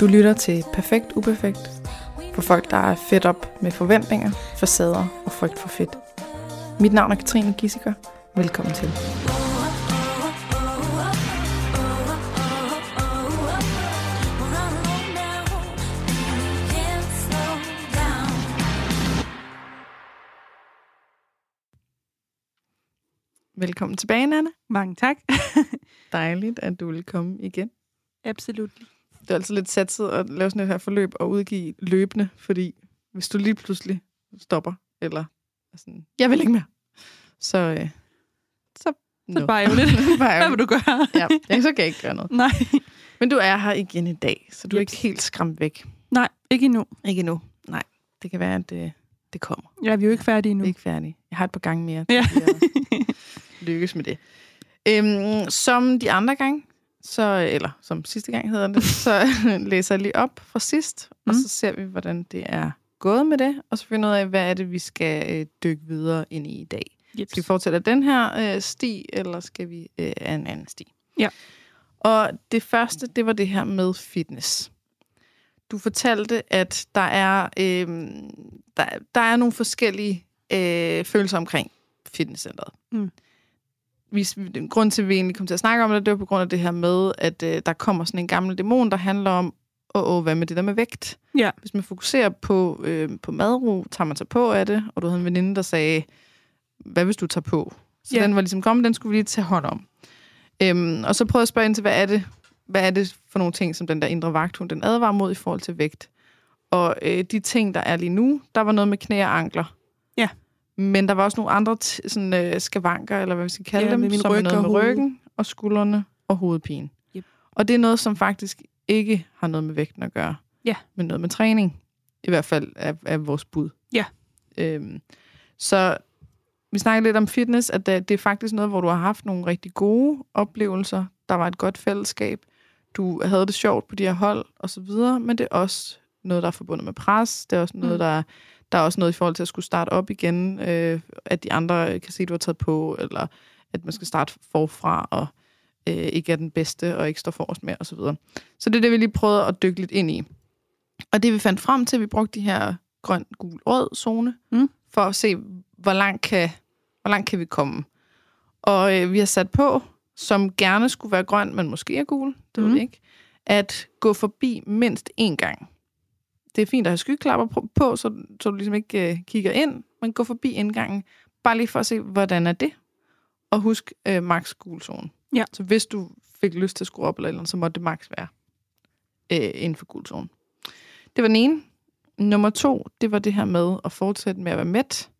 Du lytter til Perfekt Uperfekt for folk, der er fedt op med forventninger, facader og frygt for fedt. Mit navn er Katrine Gissiker. Velkommen til. Velkommen tilbage, Nanne. Mange tak. Dejligt, at du vil komme igen. Absolut. Det er altså lidt satset at lave sådan et her forløb og udgive løbende, fordi hvis du lige pludselig stopper, eller er sådan, jeg vil ikke mere, så, øh, så, Så bare ærgerligt. bare Hvad vil du gøre? Ja, jeg så kan jeg ikke gøre noget. Nej. Men du er her igen i dag, så du er Jeps. ikke helt skræmt væk. Nej, ikke endnu. Ikke endnu. Nej, det kan være, at det, det kommer. Ja, vi er jo ikke færdige endnu. Vi er ikke færdige. Jeg har et par gange mere. Ja. lykkes med det. Øhm, som de andre gange, så, eller som sidste gang hedder det, så læser jeg lige op fra sidst, mm. og så ser vi, hvordan det er gået med det, og så finder ud af, hvad er det, vi skal øh, dykke videre ind i i dag. Jeps. Skal vi fortsætte den her øh, sti, eller skal vi øh, af en anden sti? Ja. Og det første, det var det her med fitness. Du fortalte, at der er, øh, der, der er nogle forskellige øh, følelser omkring fitnesscenteret. Mm. Vi, grund til, at vi egentlig kom til at snakke om det, det var på grund af det her med, at øh, der kommer sådan en gammel dæmon, der handler om, åh, åh, hvad med det der med vægt? Ja. Hvis man fokuserer på, øh, på madro, tager man sig på af det, og du havde en veninde, der sagde, hvad hvis du tager på? Så Ja. den var ligesom kommet, den skulle vi lige tage hånd om. Øhm, og så prøvede jeg at spørge ind til, hvad er, det, hvad er det for nogle ting, som den der indre vagthund, den advarer mod i forhold til vægt? Og øh, de ting, der er lige nu, der var noget med knæ og ankler. Men der var også nogle andre sådan, øh, skavanker, eller hvad vi skal kalde Ja, dem, med min som er ryg noget og med hoved. ryggen og skuldrene og hovedpine. Yep. Og det er noget, som faktisk ikke har noget med vægten at gøre, Ja. men noget med træning. I hvert fald er, er vores bud. Ja. Øhm, så vi snakker lidt om fitness, at det, det er faktisk noget, hvor du har haft nogle rigtig gode oplevelser. Der var et godt fællesskab. Du havde det sjovt på de her hold og så videre, men det er også noget, der er forbundet med pres. Det er også noget, Mm. der, der er også noget i forhold til at skulle starte op igen, øh, at de andre kan se, at du har taget på, eller at man skal starte forfra og øh, ikke er den bedste og ikke står forrest med osv. Så, så det er det, vi lige prøvede at dykke lidt ind i. Og det vi fandt frem til, vi brugte de her grøn, gul, rød zone, Mm. for at se, hvor langt kan, hvor langt kan vi komme. Og øh, vi har sat på, som gerne skulle være grøn, men måske er gul, det mm. ved vi ikke, at gå forbi mindst én gang. Det er fint at have skyklapper på- så, så du ligesom ikke øh, kigger ind, men gå forbi indgangen, bare lige for at se, hvordan er det. Og husk øh, max gul zone. Ja. Så hvis du fik lyst til at skrue op eller, eller andet, så måtte det max være øh, inden for gul zone. Det var den ene. Nummer to, det var det her med at fortsætte med at være mæt.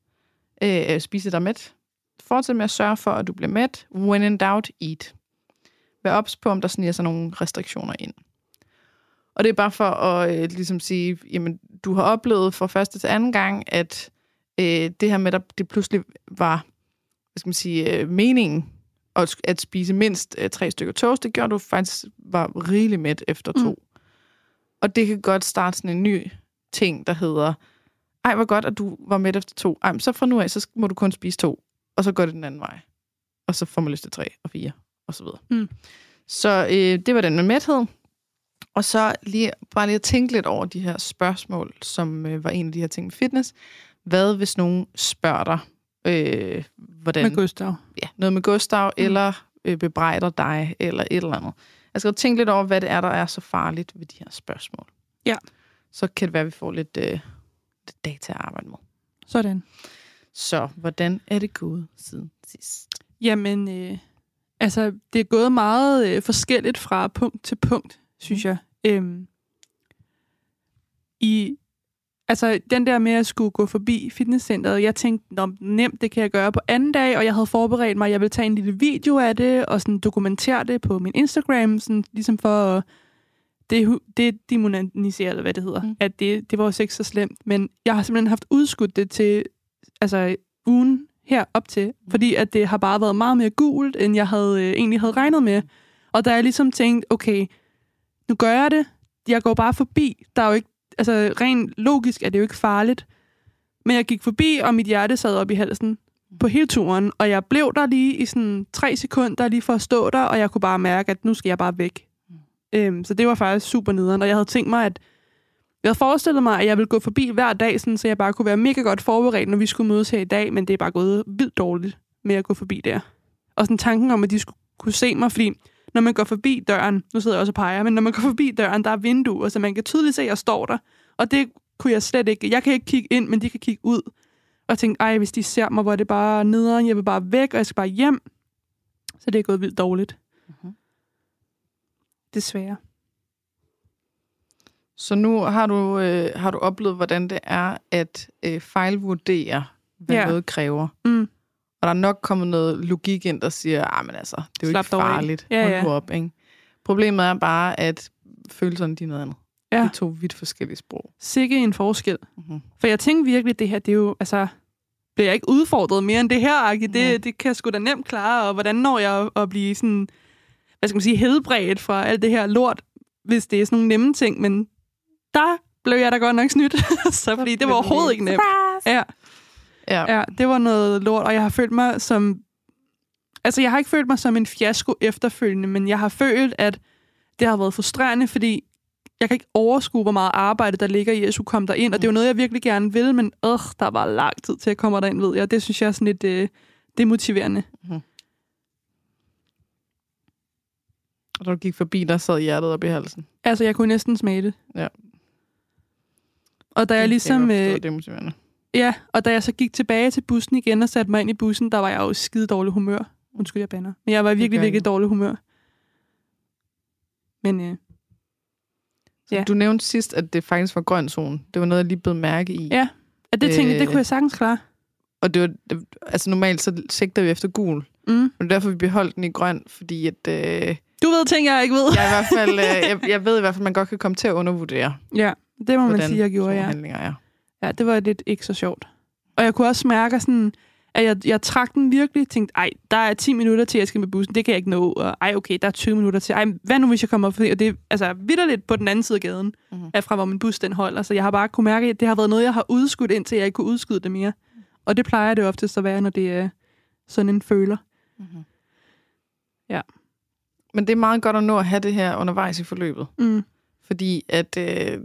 Øh, spise dig mæt. Fortsæt med at sørge for, at du bliver mæt. When in doubt, eat. Vær ops på, om der sniger sig nogle restriktioner ind. Og det er bare for at øh, ligesom sige, jamen, du har oplevet fra første til anden gang, at øh, det her med, at det pludselig var, hvad skal man sige, øh, meningen at, at spise mindst øh, tre stykker toast, det gjorde du faktisk var rigeligt mæt efter to. Mm. Og det kan godt starte sådan en ny ting, der hedder, ej, hvor godt, at du var mæt efter to. Ej, men så fra nu af, så må du kun spise to. Og så går det den anden vej. Og så får man lyst til tre og fire, og så videre. Mm. Så øh, det var den med mæthed. Og så lige, bare lige at tænke lidt over de her spørgsmål, som øh, var en af de her ting med fitness. Hvad hvis nogen spørger dig, øh, hvordan... Med Gustav. ja, noget med Gustav, mm. Eller øh, bebrejder dig, eller et eller andet. Jeg skal tænke lidt over, hvad det er, der er så farligt ved de her spørgsmål. Ja. Så kan det være, at vi får lidt, øh, lidt data at arbejde med. Sådan. Så hvordan er det gået siden sidst? Jamen, øh, altså, det er gået meget øh, forskelligt fra punkt til punkt, synes jeg. Øhm, I, altså, den der med at skulle gå forbi fitnesscenteret, jeg tænkte, Nå, nemt, det kan jeg gøre på anden dag, og jeg havde forberedt mig, jeg ville tage en lille video af det, og sådan dokumentere det på min Instagram, sådan, ligesom for at det, det demonisere, eller hvad det hedder, Mm. mm. at det, det var også ikke så slemt. Men jeg har simpelthen haft udskudt det til altså, ugen her op til, fordi at det har bare været meget mere gult, end jeg havde, øh, egentlig havde regnet med. Og der er ligesom tænkt, okay, nu gør jeg det. Jeg går bare forbi. Der er jo ikke, altså rent logisk er det jo ikke farligt. Men jeg gik forbi, og mit hjerte sad op i halsen på hele turen. Og jeg blev der lige i sådan tre sekunder, lige for at stå der, og jeg kunne bare mærke, at nu skal jeg bare væk. Øhm, så det var faktisk super nederen, og jeg havde tænkt mig, at jeg havde forestillet mig, at jeg ville gå forbi hver dag, sådan, så jeg bare kunne være mega godt forberedt, når vi skulle mødes her i dag, men det er bare gået vildt dårligt med at gå forbi der. Og sådan tanken om, at de skulle kunne se mig, fordi når man går forbi døren, nu sidder jeg også og peger, men når man går forbi døren, der er vinduer, så man kan tydeligt se, at jeg står der. Og det kunne jeg slet ikke. Jeg kan ikke kigge ind, men de kan kigge ud. Og jeg tænkte, ej, hvis de ser mig, hvor er det bare nederen, jeg vil bare væk, og jeg skal bare hjem. Så det er gået vildt dårligt. Mhm. Desværre. Så nu har du, øh, har du oplevet, hvordan det er at øh, fejlvurdere, hvad ja. noget kræver. Mm. Og der er nok kommet noget logik ind, der siger, ah, men altså, det er jo Slap ikke dog af." farligt. Ja, Hold ja. nu op, ikke? Problemet er bare, at følelserne de er noget andet. Ja. Det er to vidt forskellige sprog. Sikke en forskel. Mm-hmm. For jeg tænkte virkelig, det her, det er jo, altså, bliver jeg ikke udfordret mere end det her, Aki? Det, Mhm. det kan jeg sgu da nemt klare, og hvordan når jeg at, at blive sådan, hvad skal man sige, helbredt fra alt det her lort, hvis det er sådan nogle nemme ting, men der blev jeg da godt nok snydt, så fordi det var overhovedet ikke nemt. Ja, Ja. ja, det var noget lort, og jeg har følt mig som, altså jeg har ikke følt mig som en fiasko efterfølgende, men jeg har følt, at det har været frustrerende, fordi jeg kan ikke overskue, hvor meget arbejde, der ligger i at skulle komme derind, og det er jo noget, jeg virkelig gerne vil, men øh, der var lang tid til at komme derind, ved jeg. Det synes jeg er sådan lidt øh, demotiverende. Og da du gik forbi, der sad hjertet op i halsen. Altså, jeg kunne næsten smage det. Ja. Og da jeg Det ligesom... godt forstå, Øh, det er motiverende. Ja, og da jeg så gik tilbage til bussen igen og satte mig ind i bussen, der var jeg jo skide dårlig humør. Undskyld, jeg banner. Men jeg var virkelig, virkelig dårlig humør. Men øh, Så ja. Du nævnte sidst, at det faktisk var grøn zone. Det var noget, jeg lige blev mærke i. ja, at det tænkte jeg, det Øh. kunne jeg sagtens klare. Og det var, det, altså normalt så sigter vi efter gul. Mm. Men det er derfor, vi beholdt den i grøn, fordi at, øh, Du ved ting, jeg ikke ved. jeg, i hvert fald, øh, jeg, jeg ved i hvert fald, at man godt kan komme til at undervurdere, Ja, det må man sige, jeg gjorde, ja. handlinger er. Ja, det var lidt ikke så sjovt. Og jeg kunne også mærke sådan, at jeg, jeg trak den virkelig, tænkte, ej, der er 10 minutter til, jeg skal med bussen, det kan jeg ikke nå, og ej, okay, der er 20 minutter til, ej, hvad nu, hvis jeg kommer op, og det er altså vidderligt på den anden side af gaden, Mhm. mm-hmm. fra hvor min bus den holder, så jeg har bare kunne mærke, at det har været noget, jeg har udskudt, indtil jeg ikke kunne udskyde det mere. Og det plejer det oftest at være, når det er sådan en føler. Mm-hmm. Ja. Men det er meget godt at nå at have det her undervejs i forløbet. Mm. Fordi at, øh,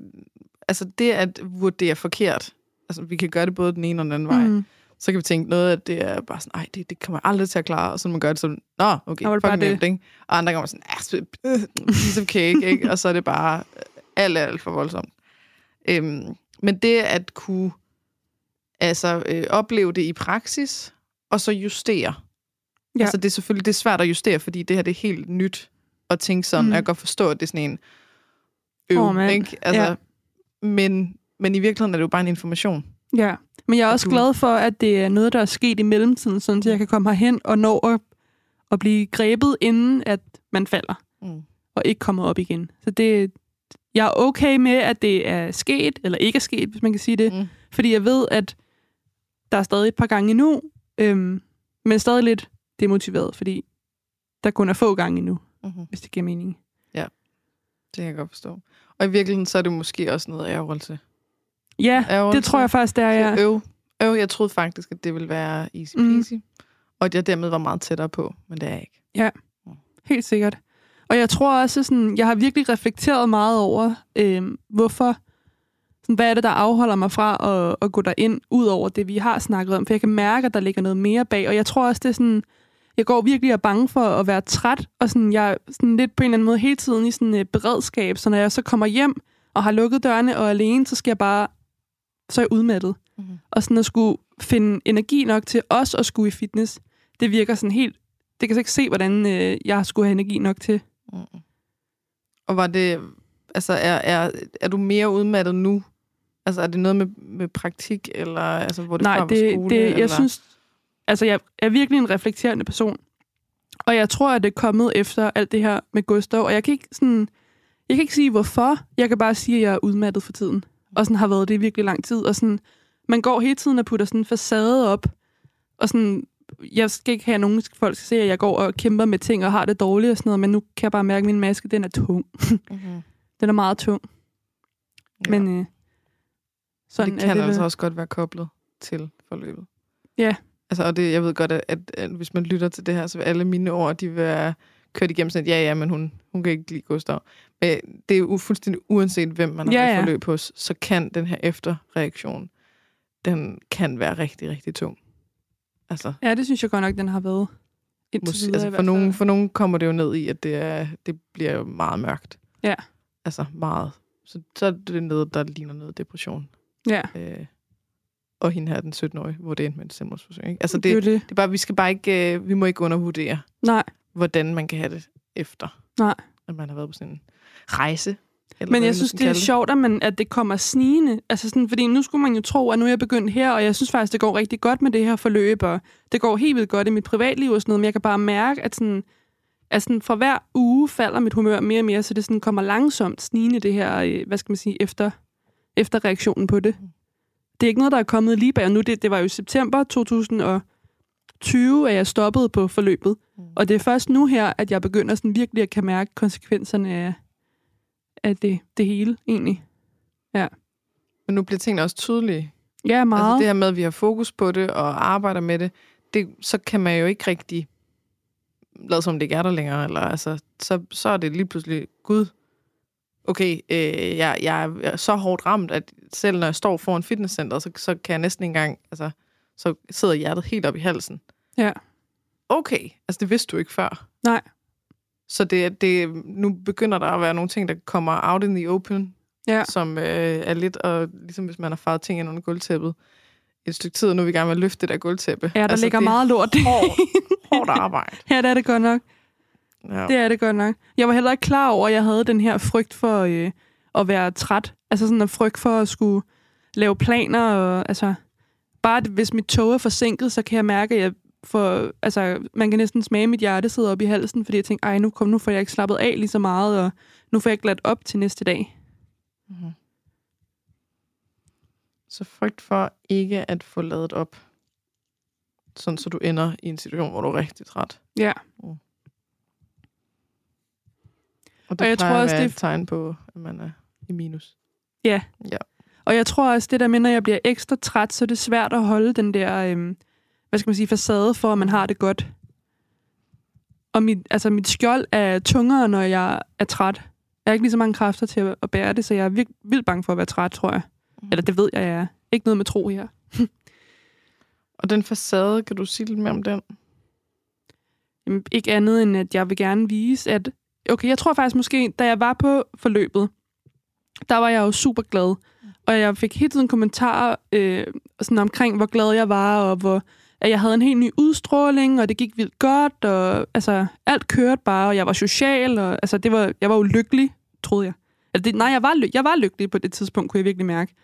altså det at vurdere forkert, altså vi kan gøre det både den ene og den anden vej, Mm. så kan vi tænke noget, at det er bare sådan, nej, det, det kommer aldrig til at klare, og så man gør det sådan, nå, okay, det fucking nemt, ikke? Og andre gange sådan, ah, piece of cake, ikke? Og så er det bare øh, alt, alt for voldsomt. Øhm, men det at kunne altså, øh, opleve det i praksis, og så justere. Ja. Altså det er selvfølgelig det er svært at justere, fordi det her det er helt nyt at tænke sådan, Mm. og jeg kan godt forstå, at det er sådan en øv, mand. ikke? Altså, Ja. Ja. men, men i virkeligheden er det jo bare en information. Ja, men jeg er Og også du- glad for, at det er noget, der er sket i mellemtiden, sådan at jeg kan komme herhen og nå at, at blive grebet, inden at man falder, Mm. og ikke kommer op igen. Så det, jeg er okay med, at det er sket, eller ikke er sket, hvis man kan sige det, Mm. fordi jeg ved, at der er stadig et par gange endnu, øhm, men stadig lidt demotiveret, fordi der kun er få gange endnu, Mm-hmm. hvis det giver mening. Det kan jeg godt forstå. Og i virkeligheden så er det måske også noget ærgerelse. Ja, ærgerelse. det tror jeg faktisk, det er, Ja. ja. Øv. Øv, jeg troede faktisk, at det ville være easy Mm. peasy. Mm. Og at jeg dermed var meget tættere på, men det er jeg ikke. Helt sikkert. Og jeg tror også, sådan, jeg har virkelig reflekteret meget over, øh, hvorfor, sådan, hvad er det, der afholder mig fra at, at gå derind, ud over det, vi har snakket om. For jeg kan mærke, at der ligger noget mere bag. Og jeg tror også, det er sådan, jeg går virkelig og er bange for at være træt, og sådan, jeg er sådan lidt på en eller anden måde hele tiden i sådan et beredskab. Så når jeg så kommer hjem og har lukket dørene og er alene, så skal jeg bare, så er jeg udmattet. Mhm. Og sådan at skulle finde energi nok til også at skulle i fitness, det virker sådan helt, det kan jeg ikke se, hvordan øh, jeg skulle have energi nok til. Mm. Og var det, altså er, er, er du mere udmattet nu? Altså er det noget med, med praktik, eller altså, hvor det Nej, før var det, skole? det, eller? jeg synes, altså jeg er virkelig en reflekterende person. Og jeg tror, at det er kommet efter alt det her med Gustav. Og jeg kan ikke sådan, jeg kan ikke sige hvorfor. Jeg kan bare sige, at jeg er udmattet for tiden. Og sådan har været det i virkelig lang tid. Og sådan, man går hele tiden og putter sådan en facade op. Og sådan, jeg skal ikke have, at nogen folk skal se, at jeg går og kæmper med ting og har det dårligt og sådan noget. Men nu kan jeg bare mærke, at min maske, den er tung. Mm-hmm. Den er meget tung. Ja. Men øh, sådan det kan er det altså også godt være koblet til forløbet. Ja. Altså, og det, jeg ved godt, at, at, at hvis man lytter til det her, så vil alle mine ord, de vil være kørt igennem sådan et, ja, ja, men hun, hun kan ikke lide Gustav. Men det er jo fuldstændig uanset, hvem man har Ja, ja, forløb hos, så kan den her efterreaktion, den kan være rigtig, rigtig tung. Altså, Ja, det synes jeg godt nok, den har været. I altså for, nogen, for nogen kommer det jo ned i, at det, er, det bliver jo meget mørkt. Ja. Altså meget. Så, så er det noget, der ligner noget depression. Ja, Øh, og hende her, den 17-årige, hvor det endte med et selvmordsforsøg. Ikke? Altså det, det er det, det. er bare, vi skal bare ikke, øh, vi må ikke undervurdere, Nej, hvordan man kan have det efter. Nej. At man har været på sådan en rejse. Eller men jeg synes, det er sjovt, at, man, at det kommer snigende. Altså sådan, fordi nu skulle man jo tro, at nu er jeg begyndt her, og jeg synes faktisk, det går rigtig godt med det her forløb, og det går helt vildt godt i mit privatliv og sådan noget, men jeg kan bare mærke, at, sådan, at sådan, for hver uge falder mit humør mere og mere, så det sådan kommer langsomt snigende, det her, øh, hvad skal man sige, efter, efter reaktionen på det. Det er ikke noget, der er kommet lige bag nu. Det, det var jo i september 2020, at jeg stoppede på forløbet. Mm. Og det er først nu her, at jeg begynder sådan virkelig at kan mærke konsekvenserne af, af det, det hele, egentlig. Men nu bliver tingene også tydelige. Ja, meget. Altså det her med, at vi har fokus på det og arbejder med det, det, så kan man jo ikke rigtig lade som om det ikke er der længere. Eller, altså, så, så er det lige pludselig, gud, okay, øh, jeg, jeg er så hårdt ramt, at selv når jeg står foran fitnesscenter, så, så kan jeg næsten ikke engang, altså, så sidder hjertet helt op i halsen. Ja. Okay, altså det vidste du ikke før. Nej. Så det, det, nu begynder der at være nogle ting, der kommer out in the open, Ja. som øh, er lidt, og ligesom hvis man har faret ting ind under gulvtæppet et stykke tid, og nu er vi i gang med at løfte det der gulvtæppe. Ja, der altså, ligger det er meget lort. hårdt, hårdt arbejde. ja, det er det godt nok. Ja. Det er det godt nok. Jeg var heller ikke klar over, at jeg havde den her frygt for øh, at være træt. Altså sådan en frygt for at skulle lave planer. Og, altså, bare hvis mit tog er forsinket, så kan jeg mærke, at jeg får, altså, man kan næsten smage mit hjerte sidde op i halsen, fordi jeg tænker, ej, nu, kom, nu får jeg ikke slappet af lige så meget, og nu får jeg ikke ladt op til næste dag. Mhm. Så frygt for ikke at få lavet op. Sådan, så du ender i en situation, hvor du er rigtig træt. Ja. Og det Og jeg tror også, det- et tegn på, at man er i minus. Ja. Ja. Og jeg tror også, det der med, når jeg bliver ekstra træt, så er det svært at holde den der, øhm, hvad skal man sige, facade for, at man har det godt. Og mit, altså mit skjold er tungere, når jeg er træt. Jeg har ikke lige så mange kræfter til at, at bære det, så jeg er vildt, vildt bange for at være træt, tror jeg. Mm. Eller det ved jeg, jeg er. Ikke noget med tro her. Og den facade, kan du sige lidt mere om den? Jamen, ikke andet end, at jeg vil gerne vise, at... Okay, jeg tror faktisk måske, da jeg var på forløbet, der var jeg jo super glad. Og jeg fik hele tiden kommentarer øh, sådan omkring, hvor glad jeg var, og hvor at jeg havde en helt ny udstråling, og det gik vildt godt, og altså, alt kørte bare, og jeg var social, og altså, det var, jeg var jo lykkelig, troede jeg. Altså, det, nej, jeg var, jeg var lykkelig på det tidspunkt, kunne jeg virkelig mærke.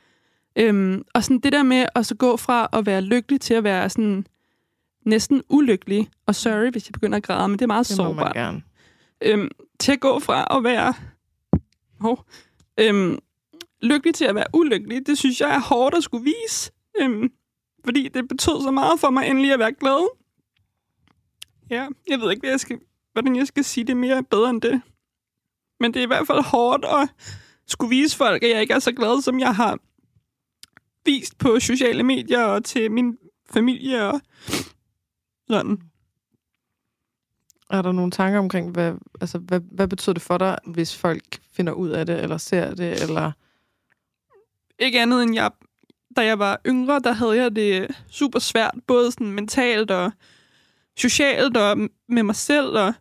Øhm, og sådan det der med at så gå fra at være lykkelig til at være sådan næsten ulykkelig, og sorry, hvis jeg begynder at græde, men det er meget Det må man sårbart gerne øhm, til at gå fra at være hov, øhm, lykkelig til at være ulykkelig, det synes jeg er hårdt at skulle vise. Øhm, fordi det betød så meget for mig endelig at være glad. Ja, jeg ved ikke, hvad jeg skal, hvordan jeg skal sige det mere bedre end det. Men det er i hvert fald hårdt at skulle vise folk, at jeg ikke er så glad, som jeg har vist på sociale medier og til min familie og sådan. Er der nogle tanker omkring, hvad, altså, hvad, hvad betyder det for dig, hvis folk finder ud af det, eller ser det, eller... ikke andet end jeg, da jeg var yngre, der havde jeg det super svært, både sådan mentalt og socialt og med mig selv. Og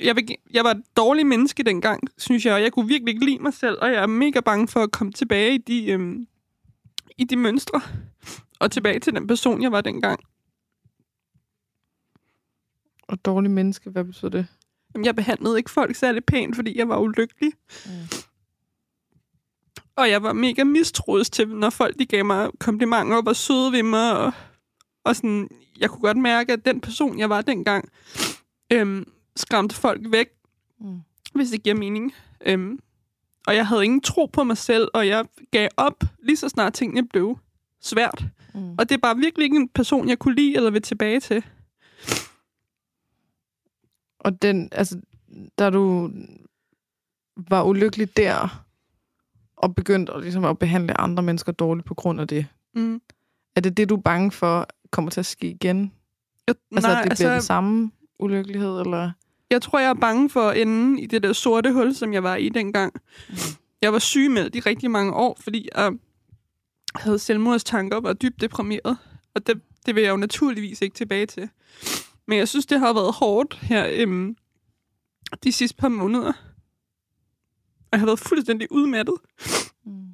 jeg, jeg var et dårligt menneske dengang, synes jeg, og jeg kunne virkelig ikke lide mig selv, og jeg er mega bange for at komme tilbage i de, øhm, i de mønstre, og tilbage til den person, jeg var dengang. Og dårlig menneske, hvad betyder det? Jamen, Jeg behandlede ikke folk særlig pænt, fordi jeg var ulykkelig. Mm. Og jeg var mega mistroisk til, når folk de gav mig komplimenter og var søde ved mig. Og, og sådan, jeg kunne godt mærke, at den person, jeg var dengang, øhm, skræmte folk væk, Mm. hvis det giver mening. Øhm, og jeg havde ingen tro på mig selv, og jeg gav op lige så snart tingene blev svært. Mm. Og det er bare virkelig ikke en person, jeg kunne lide eller vil tilbage til. Og den, altså, da du var ulykkelig der, og begyndte at, ligesom, at behandle andre mennesker dårligt på grund af det, Mm. er det det, du er bange for, kommer til at ske igen? Jeg, Altså, nej, at det bliver den samme ulykkelighed, eller? Jeg tror, jeg er bange for at ende i det der sorte hul, som jeg var i dengang. Mm. Jeg var syg med i rigtig mange år, fordi jeg havde selvmordstanker og var dybt deprimeret. Og det, det vil jeg jo naturligvis ikke tilbage til. Men jeg synes, det har været hårdt her øhm, de sidste par måneder. Og jeg har været fuldstændig udmattet. Mm.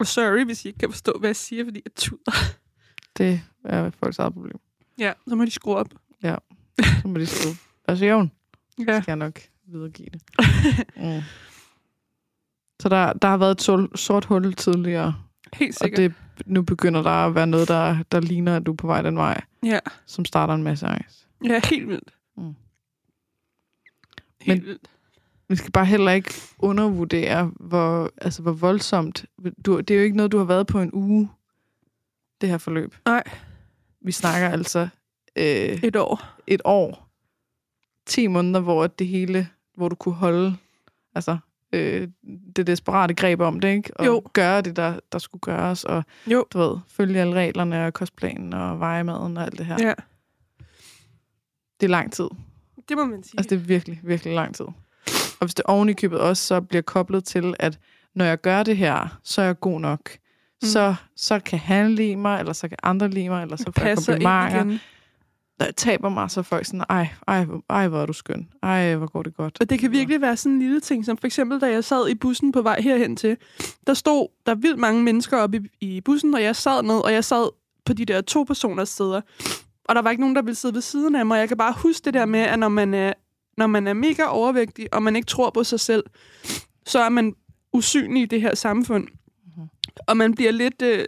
Og sorry, hvis I ikke kan forstå, hvad jeg siger, fordi jeg tuder. Det er folks eget problem. Ja, så må de skrue op. Ja, så må de skrue. Altså, jævn. Ja. skal jeg nok videregive det. mm. Så der, der har været et sol, sort hul tidligere, Helt og sikkert. det, nu begynder der at være noget, der, der ligner, at du er på vej den vej, Ja. som starter en masse angst. ja, helt vildt. Mm. Helt Men- vildt. Vi skal bare heller ikke undervurdere, hvor, altså, hvor voldsomt... Du, det er jo ikke noget, du har været på en uge, det her forløb. Nej. Vi snakker altså øh, Et år. et år, 10 måneder, hvor det hele, hvor du kunne holde altså, øh, det desperate greb om det, ikke? Og Jo. gøre det, der, der skulle gøres, og Jo. du ved, følge alle reglerne, og kostplanen, og vejemaden, og alt det her. Ja. Det er lang tid. Det må man sige. Altså, det er virkelig, virkelig lang tid. Og hvis det oven i købet også så bliver koblet til, at når jeg gør det her, så er jeg god nok. Mm. Så, så kan han lide mig, eller så kan andre lide mig, eller så får jeg komplimenter. Jeg taber mig, så folk sådan, ej, ej, hvor- ej, hvor er du skøn. Ej, hvor går det godt. Og det kan virkelig være sådan en lille ting, som for eksempel, da jeg sad i bussen på vej herhen til, der stod der vildt mange mennesker oppe i, i bussen, og jeg sad ned, og jeg sad på de der to personers steder. Og der var ikke nogen, der ville sidde ved siden af mig. Jeg kan bare huske det der med, at når man er, når man er mega overvægtig, og man ikke tror på sig selv, så er man usynlig i det her samfund. Mhm. Og man bliver lidt... Øh,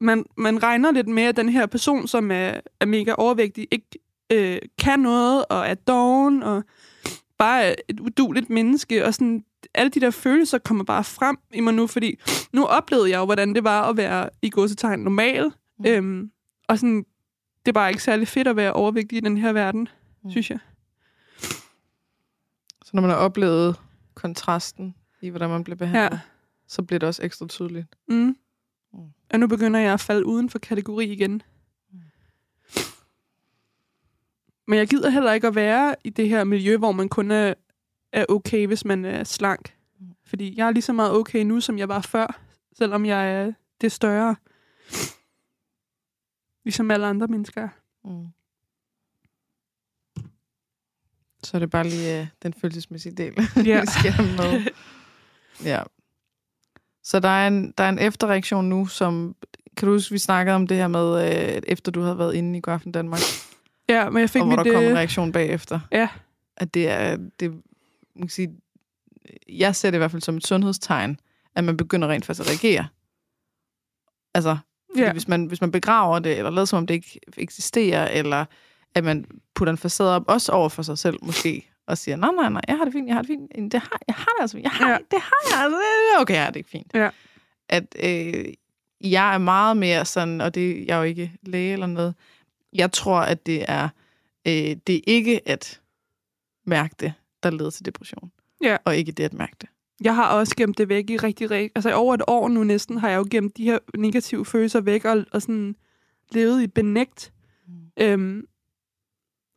man, man regner lidt med, at den her person, som er, er mega overvægtig, ikke øh, kan noget, og er doven, og bare er et uduligt menneske, og sådan, alle de der følelser kommer bare frem i mig nu, fordi nu oplevede jeg jo, hvordan det var at være i godsetegn normal, Mm. øhm, og sådan, det er bare ikke særlig fedt at være overvægtig i den her verden, mm. synes jeg. Så når man har oplevet kontrasten i, hvordan man bliver behandlet, Ja. så bliver det også ekstra tydeligt. Mm. Og nu begynder jeg at falde uden for kategori igen. Mm. Men jeg gider heller ikke at være i det her miljø, hvor man kun er, er okay, hvis man er slank. Mm. Fordi jeg er lige så meget okay nu, som jeg var før, selvom jeg er det større. Ligesom alle andre mennesker. er. Mm. Så er det bare lige uh, den følelsesmæssige del, Ja. vi skal med. Ja. Så der er, en, der er en efterreaktion nu, som... Kan du huske, vi snakkede om det her med, øh, efter du havde været inde i Godaften Danmark, ja, men jeg fik og hvor mit... der kom en øh, reaktion bagefter. Ja. At det er... Det, man kan sige, jeg ser det i hvert fald som et sundhedstegn, at man begynder rent faktisk at reagere. Altså, Ja. hvis, man, hvis man begraver det, eller lader som om det ikke eksisterer, eller at man putter en facade op, også over for sig selv måske, og siger, nej, nej, nej, jeg har det fint, jeg har det fint. Det har jeg, har det altså fint. Jeg har, Ja. Det har jeg altså. Okay, jeg har det ikke fint. Ja. At øh, jeg er meget mere sådan, og det jeg er jo ikke læge eller noget, jeg tror, at det er, øh, det er ikke at mærke det, der leder til depression. Ja. Og ikke det at mærke det. Jeg har også gemt det væk i rigtig, rigtig... Altså over et år nu næsten har jeg jo gemt de her negative følelser væk og, og sådan levet i benægt. Mm. Øhm,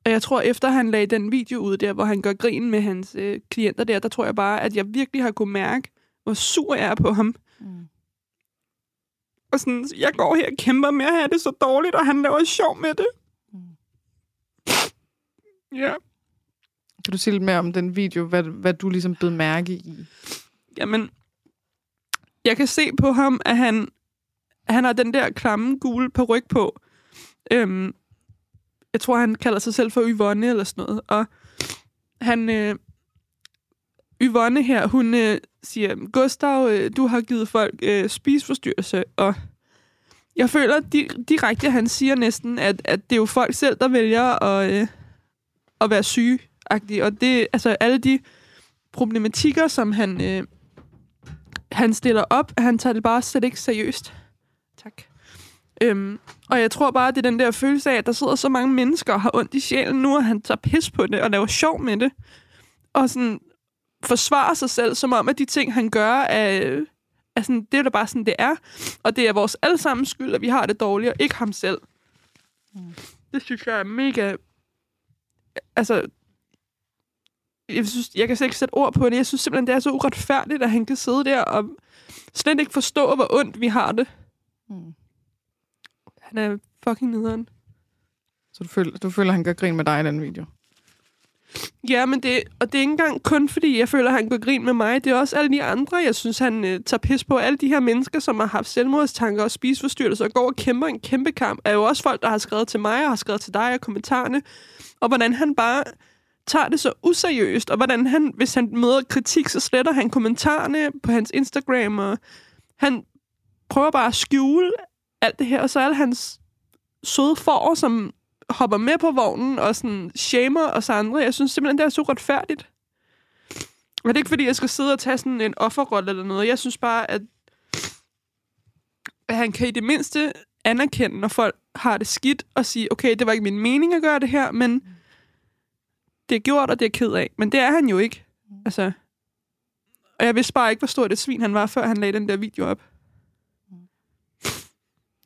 og jeg tror, efter han lagde den video ud der, hvor han gør grin med hans øh, klienter der, der tror jeg bare, at jeg virkelig har kunne mærke, hvor sur jeg er på ham. Mm. Og sådan, jeg går her og kæmper med at have det så dårligt, og han laver sjov med det. Mm. Ja. Kan du sige lidt mere om den video, hvad, hvad du ligesom blev mærke i? Jamen, jeg kan se på ham, at han, han har den der klamme gule ryg på. Øhm, jeg tror, han kalder sig selv for Yvonne eller sådan noget. Og han... Øh, Yvonne her, hun øh, siger, Gustav, øh, du har givet folk øh, spiseforstyrrelse, og jeg føler di- direkte, at han siger næsten, at, at det er jo folk selv, der vælger at, øh, at være syge. Og det, altså alle de problematikker, som han, øh, han stiller op, han tager det bare slet ikke seriøst. Øhm, og jeg tror bare, det er den der følelse af, at der sidder så mange mennesker og har ondt i sjælen nu, og han tager pis på det og laver sjov med det. Og sådan forsvarer sig selv, som om, at de ting, han gør, er, er sådan, det er da bare sådan, det er. Og det er vores allesammens skyld, at vi har det dårligt, og ikke ham selv. Mm. Det synes jeg er mega... Altså, jeg, synes, jeg kan slet ikke sætte ord på det. Jeg synes simpelthen, det er så uretfærdigt, at han kan sidde der og slet ikke forstå, hvor ondt vi har det. Mm. Han er fucking nederen. Så du føler, du føler, han gør grin med dig i den video? Ja, men det, og det er ikke engang kun, fordi jeg føler, at han går grin med mig. Det er også alle de andre, jeg synes, han øh, tager pis på. Alle de her mennesker, som har haft selvmordstanker og spiseforstyrrelser og går og kæmper en kæmpe kamp, er jo også folk, der har skrevet til mig og har skrevet til dig og kommentarerne. Og hvordan han bare tager det så useriøst, og hvordan han, hvis han møder kritik, så sletter han kommentarerne på hans Instagram, og han prøver bare at skjule alt det her, og så alle hans søde får, som hopper med på vognen og sådan shamer os andre. Jeg synes simpelthen, det er så retfærdigt. Og det er ikke, fordi jeg skal sidde og tage sådan en offerrolle eller noget. Jeg synes bare, at, at han kan i det mindste anerkende, når folk har det skidt, og sige, okay, det var ikke min mening at gøre det her, men det er gjort, og det er ked af. Men det er han jo ikke. Altså, og jeg vidste bare ikke, hvor stort et svin han var, før han lagde den der video op.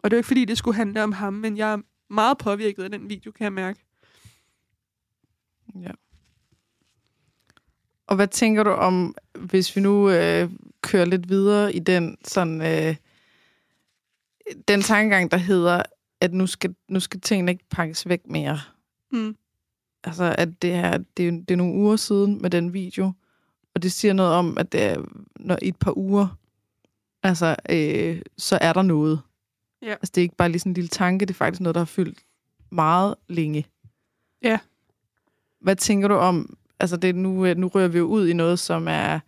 Og det er jo ikke, fordi det skulle handle om ham, men jeg er meget påvirket af den video, kan jeg mærke. Ja. Og hvad tænker du om, hvis vi nu øh, kører lidt videre i den sådan øh, den tankegang, der hedder, at nu skal, nu skal tingene ikke pakkes væk mere. Mm. Altså, at det her, det, er, det er nogle uger siden med den video, og det siger noget om, at det er, når i et par uger, altså, øh, så er der noget. Ja. Altså, det er ikke bare lige sådan en lille tanke, det er faktisk noget, der har fyldt meget længe. Ja. Hvad tænker du om, altså det, nu, øh, nu rører vi jo ud i noget, som er,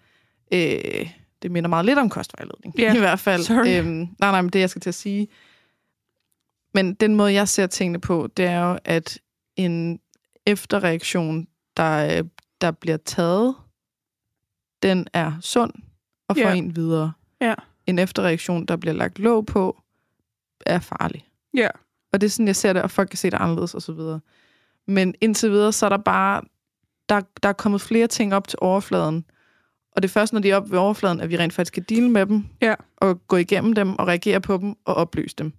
øh, det minder meget lidt om kostvejledning, Ja, i hvert fald. sorry. Øhm, nej, nej, men det jeg skal til at sige. Men den måde, jeg ser tingene på, det er jo, at en efterreaktion, der, øh, der bliver taget, den er sund og får Ja. en videre. Ja. En efterreaktion, der bliver lagt låg på, er farlig. Ja. Og det er sådan, jeg ser det, og folk kan se det anderledes og så videre. Men indtil videre, så er der bare, der, der er kommet flere ting op til overfladen. Og det er først, når de er oppe ved overfladen, at vi rent faktisk kan deale med dem, Ja. og gå igennem dem, og reagere på dem, og opløse dem.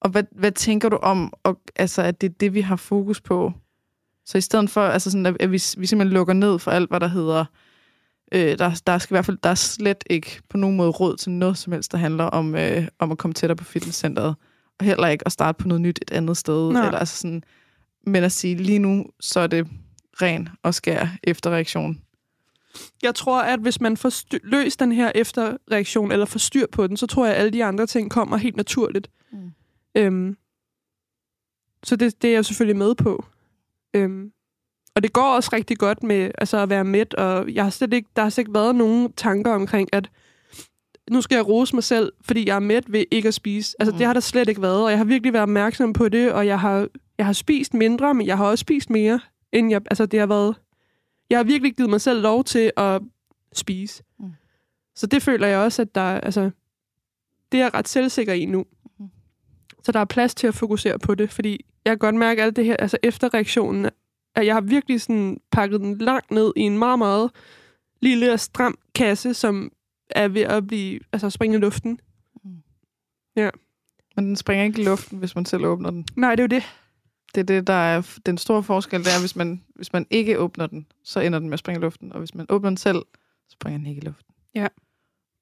Og hvad, hvad tænker du om, og, altså, at det er det, vi har fokus på? Så i stedet for, altså sådan, at vi, vi simpelthen lukker ned for alt, hvad der hedder, øh, der, der skal i hvert fald, der er slet ikke på nogen måde råd til noget som helst, der handler om, øh, om at komme tættere på fitnesscenteret. Og heller ikke at starte på noget nyt et andet sted. Nej. Eller, altså sådan, men at sige, lige nu, så er det ren og skær efterreaktion. Jeg tror, at hvis man får løst den her efterreaktion, eller får styr på den, så tror jeg, at alle de andre ting kommer helt naturligt. Mm. Øhm, så det, det er jeg selvfølgelig med på. Øhm, og det går også rigtig godt med altså, at være mæt, og jeg har slet ikke, der har slet ikke været nogen tanker omkring, at nu skal jeg rose mig selv, fordi jeg er mæt ved ikke at spise. Altså, Mm. mm. det har der slet ikke været, og jeg har virkelig været opmærksom på det, og jeg har, jeg har spist mindre, men jeg har også spist mere, end jeg, altså, det har været... Jeg har virkelig givet mig selv lov til at spise. Mm. Mm. Så det føler jeg også, at der, altså, det er jeg ret selvsikker i nu. Mhm. Så der er plads til at fokusere på det, fordi jeg kan godt mærke alt det her, altså efterreaktionen, at jeg har virkelig sådan pakket den langt ned i en meget, meget lille og stram kasse, som er ved at blive, altså springe i luften. Men den springer ikke i luften, hvis man selv åbner den. Nej, det er jo det. Det er det, der er den store forskel, det er, hvis man, hvis man ikke åbner den, så ender den med at springe i luften. Og hvis man åbner den selv, så springer den ikke i luften. Ja.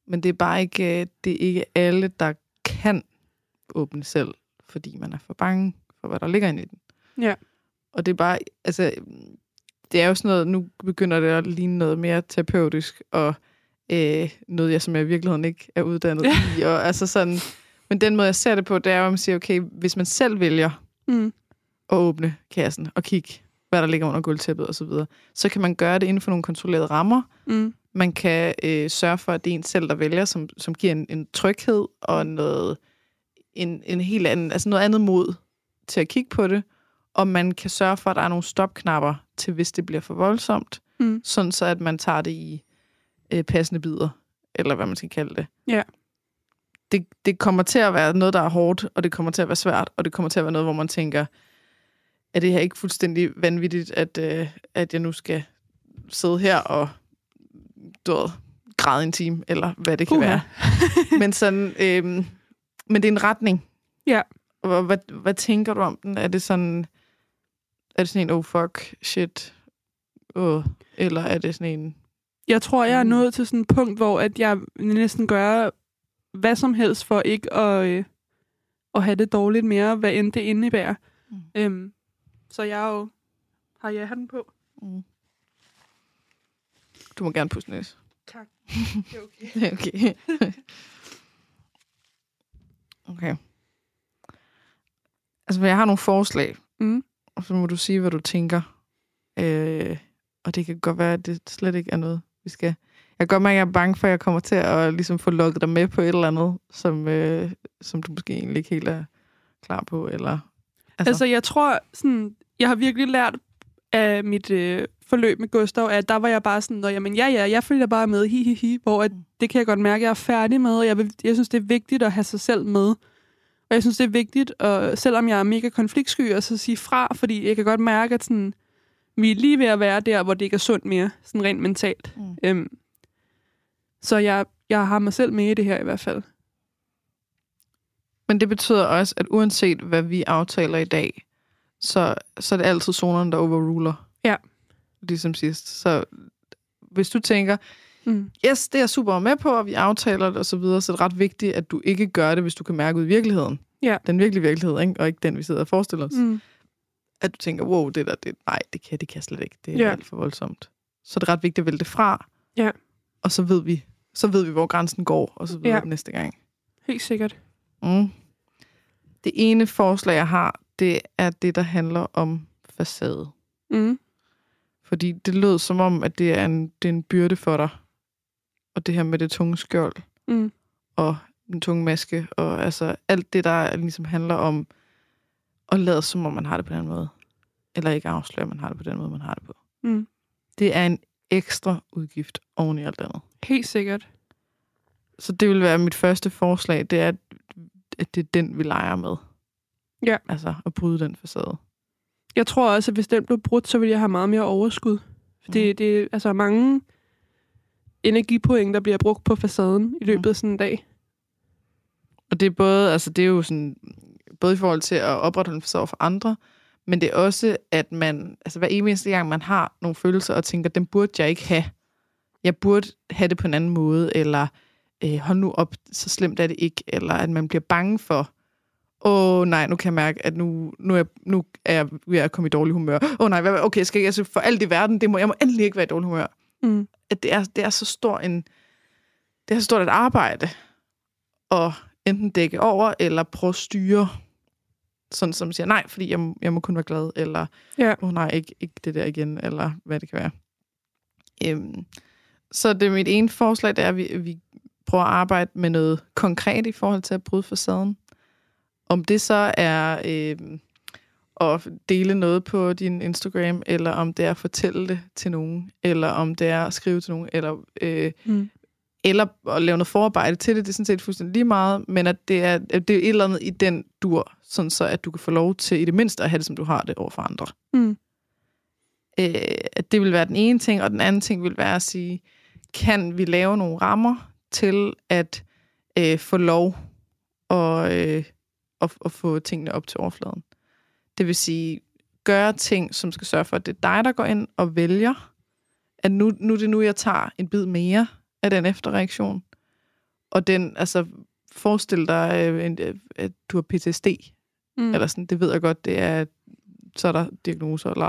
Men det er bare ikke, øh, det er ikke alle, der kan åbne selv, fordi man er for bange for, hvad der ligger inde i den. Ja. Og det er bare, altså, det er jo sådan noget, nu begynder det at ligne noget mere terapeutisk, og øh, noget, jeg som jeg i virkeligheden ikke er uddannet i. Og, altså sådan, men den måde, jeg ser det på, det er jo, at man siger, okay, hvis man selv vælger Mm. at åbne kassen og kigge, hvad der ligger under gulvtæppet osv., så, videre, så kan man gøre det inden for nogle kontrollerede rammer. Mm. Man kan øh, sørge for, at det er en selv, der vælger, som, som giver en, en tryghed og noget, en, en helt anden, altså noget andet mod til at kigge på det. Og man kan sørge for, at der er nogle stopknapper til, hvis det bliver for voldsomt, Mm. sådan så at man tager det i øh, passende bidder, eller hvad man skal kalde det. Ja. Det, det kommer til at være noget, der er hårdt, og det kommer til at være svært, og det kommer til at være noget, hvor man tænker, er det her ikke fuldstændig vanvittigt, at, øh, at jeg nu skal sidde her og ved, græde en time, eller hvad det kan Uha. være. men sådan, øhm, men det er en retning. Ja. Og hvad, hvad tænker du om den? Er det sådan, er det sådan en, oh fuck, shit, åh, eller er det sådan en... Jeg tror, jeg er Mm. nået til sådan et punkt, hvor at jeg næsten gør hvad som helst for ikke at, øh, at have det dårligt mere, hvad end det indebærer. Mm. Øhm, så jeg er jo har jeg den på. Mm. Du må gerne pusse næs. Tak. Det er okay. Det er okay. okay. Altså, jeg har nogle forslag, Mm. Og så må du sige, hvad du tænker. Øh, og det kan godt være, at det slet ikke er noget, vi skal... Jeg kan godt mærke, at jeg er bange for, at jeg kommer til at ligesom, få lukket dig med på et eller andet, som, øh, som du måske egentlig ikke helt er klar på. Eller, Altså, altså jeg tror, sådan, jeg har virkelig lært af mit øh, forløb med Gustav, at der var jeg bare sådan, jamen ja, ja, jeg følger bare med, hi, hi, hi, hvor at, Mm. det kan jeg godt mærke, at jeg er færdig med, og jeg, vil, jeg synes, det er vigtigt at have sig selv med. Og jeg synes, det er vigtigt, og selvom jeg er mega konfliktsky, at så sige fra, fordi jeg kan godt mærke, at sådan, vi er lige ved at være der, hvor det ikke er sundt mere, sådan rent mentalt. Mm. Øhm, så jeg, jeg har mig selv med i det her i hvert fald. Men det betyder også, at uanset hvad vi aftaler i dag, så, så er det altid zonerne, der overruler. Ja. Ligesom sidst. Så hvis du tænker, Mm. yes, det er jeg super med på, og vi aftaler det og så videre, så er det ret vigtigt, at du ikke gør det, hvis du kan mærke ud i virkeligheden. Ja. Den virkelige virkelighed, ikke? og ikke den, vi sidder og forestiller os. Mm. At du tænker, wow, det der, det, nej, det kan, det kan jeg slet ikke. Det er Ja. alt for voldsomt. Så er det ret vigtigt at vælge det fra. Ja. Og så ved vi, så ved vi, hvor grænsen går, og så videre ja. næste gang. Helt sikkert. Mm. Det ene forslag, jeg har, det er det, der handler om facade. Mm. Fordi det lød som om, at det er en, det er en byrde for dig. Og det her med det tunge skjold Mm. og den tunge maske, og altså alt det, der ligesom handler om at lade som om, man har det på den måde. Eller ikke afsløre, at man har det på den måde, man har det på. Mm. Det er en ekstra udgift oven i alt andet. Helt sikkert. Så det vil være mit første forslag, det er, at- det er den, vi leger med. Ja. Altså at bryde den facade. Jeg tror også, at hvis den blev brudt, så ville jeg have meget mere overskud. For det, Mhm. det er altså mange energipoint, der bliver brugt på facaden i løbet af sådan en dag. Og det er både, altså det er jo sådan, både i forhold til at opretholde en facade for andre, men det er også, at man, altså hver eneste gang, man har nogle følelser og tænker, dem burde jeg ikke have. Jeg burde have det på en anden måde, eller øh, hold nu op, så slemt er det ikke, eller at man bliver bange for, åh oh, nej, nu kan jeg mærke, at nu, nu, er, nu er jeg ved at komme i dårlig humør. Åh oh, nej, hvad, okay, skal jeg altså for alt i verden, det må, jeg må endelig ikke være i dårlig humør. Mm. At det er, det er så stor en, det er så stort et arbejde at enten dække over, eller prøve at styre, sådan som siger, nej, fordi jeg, jeg må kun være glad, eller, Ja. oh, nej, ikke, ikke det der igen, eller hvad det kan være. Øhm, så det er mit ene forslag, det er, at vi, vi prøver at arbejde med noget konkret i forhold til at bryde facaden. Om det så er øhm, at dele noget på din Instagram, eller om det er at fortælle det til nogen, eller om det er at skrive til nogen, eller øh, Mm. eller at lave noget forarbejde til det, det er sådan set fuldstændig lige meget, men at det er, at det er et eller andet i den dur, sådan så at du kan få lov til i det mindste at have det, som du har det over for andre. Mm. Øh, at det vil være den ene ting, og den anden ting vil være at sige, kan vi lave nogle rammer til at øh, få lov og, øh, at, at få tingene op til overfladen. Det vil sige, gøre ting, som skal sørge for, at det er dig, der går ind og vælger, at nu, nu er det nu, jeg tager en bid mere af den efterreaktion. Og den, altså, forestil dig, øh, øh, at du har PTSD, Mm. eller sådan, det ved jeg godt, det er, så er der diagnoser, eller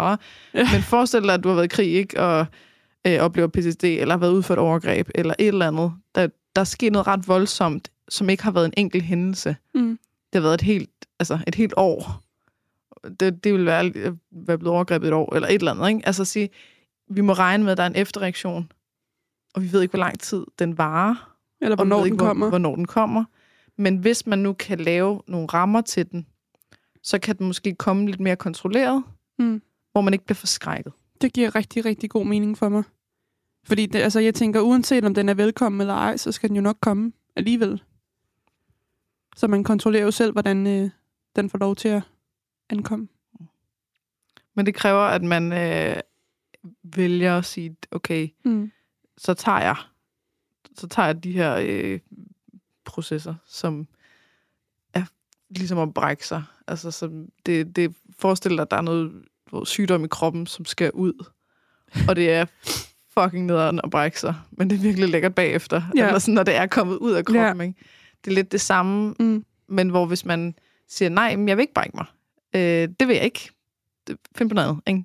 Ja. Men forestil dig, at du har været i krig, ikke, og øh, oplever PTSD, eller har været ude for et overgreb, eller et eller andet. Der, der sker noget ret voldsomt, som ikke har været en enkelt hændelse. Mm. Det har været et helt, altså et helt år. Det, det vil være at være blevet overgrebet et år, eller et eller andet. Ikke? Altså at sige, vi må regne med, at der er en efterreaktion, og vi ved ikke, hvor lang tid den varer. Eller og hvornår ved den ikke, hvor- kommer. Hvornår den kommer. Men hvis man nu kan lave nogle rammer til den, så kan den måske komme lidt mere kontrolleret, Mm. hvor man ikke bliver forskrækket. Det giver rigtig, rigtig god mening for mig. Fordi det, altså, jeg tænker, uanset om den er velkommen eller ej, så skal den jo nok komme alligevel. Så man kontrollerer jo selv, hvordan øh, den får lov til at ankomme. Men det kræver, at man øh, vælger at sige, okay, Mm. så tager jeg, så tager jeg de her øh, processer, som er ligesom at brække sig. Altså, som det, det forestiller dig, at der er noget sygdom i kroppen, som skal ud. og det er fucking nederen at brække sig, men det er virkelig lækkert bagefter. Ja. Eller sådan, når det er kommet ud af kroppen. Ikke? Det er lidt det samme, Mm. men hvor hvis man siger, nej, men jeg vil ikke brække mig. Øh, det vil jeg ikke. Det- Find på noget. Ikke?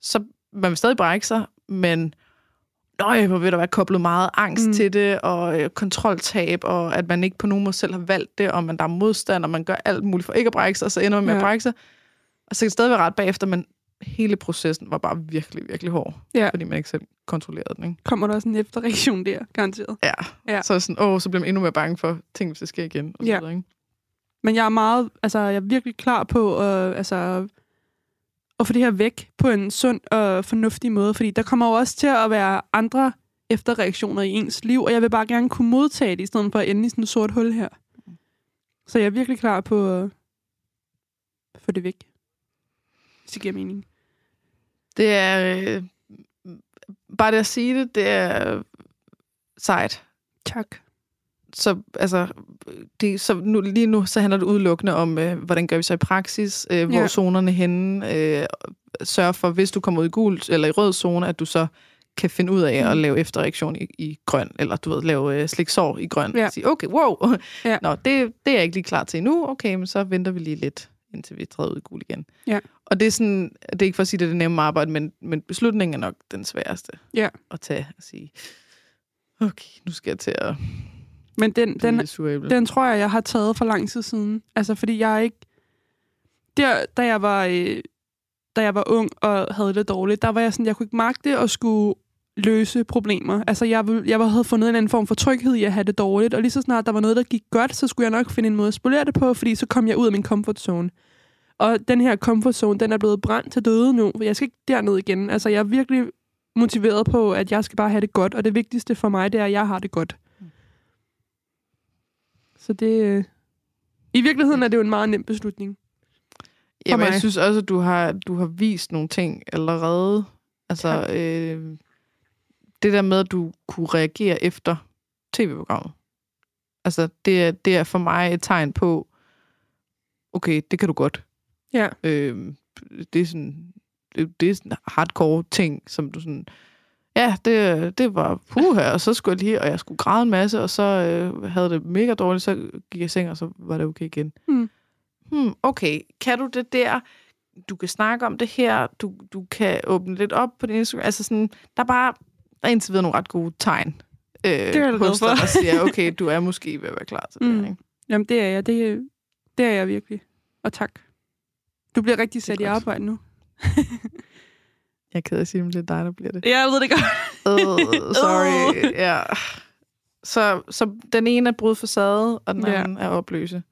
Så man vil stadig brække sig, men nøj, hvor vil der være koblet meget angst Mm. til det, og øh, kontroltab, og at man ikke på nogen måde selv har valgt det, og man der er modstand, og man gør alt muligt for ikke at brække sig, og så ender man med Ja. at brække sig. Og så kan det stadig være ret bagefter, men hele processen var bare virkelig, virkelig hård, Ja. fordi man ikke selv kontrollerede den. Ikke? Kommer der også en efterreaktion der, garanteret. Ja. Ja. Så, sådan, åh, så bliver man endnu mere bange for ting, hvis det sker igen. Og så Ja. videre, ikke? Men jeg er meget, altså jeg er virkelig klar på at, altså, at få det her væk på en sund og fornuftig måde, fordi der kommer jo også til at være andre efterreaktioner i ens liv, og jeg vil bare gerne kunne modtage det, i stedet for at ende i sådan et sort hul her. Så jeg er virkelig klar på at få det væk. Hvis det giver mening. Det er... Øh, bare det at sige det, det er sejt. Tak. Så, altså, det, så nu, lige nu så handler det udelukkende om, øh, hvordan gør vi så i praksis, øh, hvor Ja. zonerne henne, øh, sørge for, hvis du kommer ud i gul eller i rød zone, at du så kan finde ud af Mm. at lave efterreaktion i, i grøn, eller du ved, lave øh, sliksår i grøn. Ja. Sige, okay, wow, Ja. Nå, det, det er jeg ikke lige klar til endnu. Okay, men så venter vi lige lidt, indtil vi træder ud i gul igen. Ja. Og det er sådan, det er ikke for at sige, at det er det nemme arbejde, men, men beslutningen er nok den sværeste Ja. at tage og sige, okay, nu skal jeg til at Men den, den. Den tror jeg, jeg har taget for lang tid siden. Altså, fordi jeg ikke... Der, da jeg var, øh, da jeg var ung og havde det dårligt, der var jeg sådan, jeg kunne ikke magte at skulle løse problemer. Altså, jeg, ville- jeg havde fundet en anden form for tryghed i at have det dårligt, og lige så snart der var noget, der gik godt, så skulle jeg nok finde en måde at spolere det på, fordi så kom jeg ud af min comfort zone. Og den her comfort zone, den er blevet brændt til døde nu, for jeg skal ikke derned igen. Altså, jeg er virkelig motiveret på, at jeg skal bare have det godt, og det vigtigste for mig, det er, at jeg har det godt. Så det... øh, I virkeligheden er det jo en meget nem beslutning. Jamen, mig. jeg synes også, at du har, du har vist nogle ting allerede. Altså, Tak. øh, det der med, at du kunne reagere efter tv-programmet. Altså, det er, det er for mig et tegn på, okay, det kan du godt. Ja. Øh, det er sådan, det, det er sådan hardcore ting, som du sådan, ja, det, det var puh her, og så skulle jeg lige, og jeg skulle græde en masse, og så øh, havde det mega dårligt, så gik jeg i seng, og så var det okay igen. Hmm. Hmm, okay, kan du det der? Du kan snakke om det her, du, du kan åbne lidt op på din Instagram. Altså sådan, der er bare, der er indtil videre nogle ret gode tegn. Øh, er jeg hos dig, der siger, okay, du er måske ved at være klar til det Mm. her, ikke? Jamen, det er jeg. Det, det er jeg virkelig. Og tak. Du bliver rigtig sat i arbejde nu. Jeg er ked af at sige, men det er dig, der bliver det. Ja, jeg ved det godt. Uh, sorry. ja. Så, så den ene er brud facade, og den Ja. anden er opløse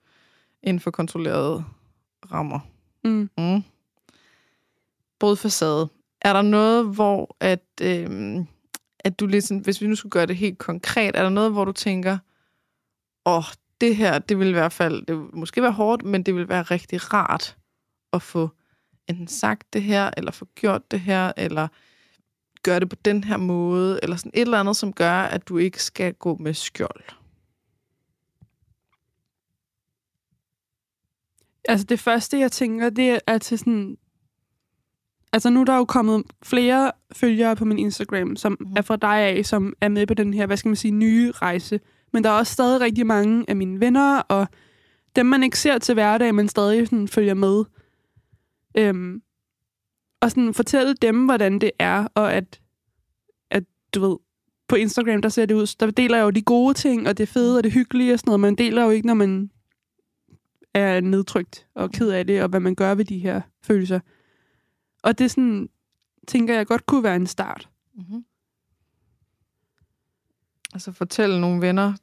inden for kontrollerede rammer. Mm. Mm. Brud facade. Er der noget, hvor at, øhm, at du ligesom, hvis vi nu skulle gøre det helt konkret, er der noget, hvor du tænker, åh, oh, det her, det vil i hvert fald, det vil måske være hårdt, men det vil være rigtig rart at få enten sagt det her, eller få gjort det her, eller gøre det på den her måde, eller sådan et eller andet, som gør, at du ikke skal gå med skjold. Altså, det første, jeg tænker, det er til sådan... Altså, nu er der jo kommet flere følgere på min Instagram, som Mhm. er fra dig af, som er med på den her, hvad skal man sige, nye rejse. Men der er også stadig rigtig mange af mine venner, og dem, man ikke ser til hverdag, men stadig sådan følger med. Øhm, og sådan fortælle dem, hvordan det er, og at, at du ved, på Instagram, der ser det ud, der deler jeg jo de gode ting, og det fede, og det hyggelige og sådan noget. Man deler jo ikke, når man er nedtrykt og ked af det, og hvad man gør ved de her følelser. Og det sådan, tænker jeg godt kunne være en start. Mm-hmm. Altså fortælle nogle venner,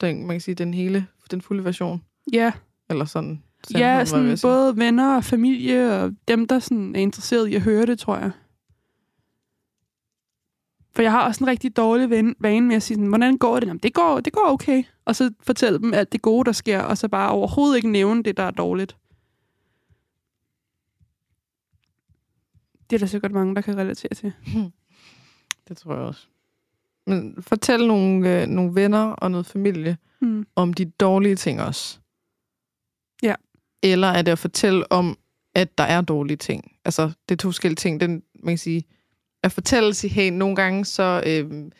den, man kan sige, den hele, den fulde version. Ja, Eller sådan. Ja ved sådan både venner og familie, og dem, der sådan er interesseret i at høre det, tror jeg. For jeg har også en rigtig dårlig ven, vane med at sige, sådan, hvordan går det? Jamen, det går, det går okay. Og så fortælle dem alt det gode, der sker, og så bare overhovedet ikke nævne det, der er dårligt. Det er der sikkert mange, der kan relatere til. Det tror jeg også. Men fortæl nogle, øh, nogle venner og noget familie Mm. om de dårlige ting også. Eller er det at fortælle om, at der er dårlige ting? Altså, det er to forskellige ting. Den, man kan sige, at fortælle sig, hey, nogle gange så, øh,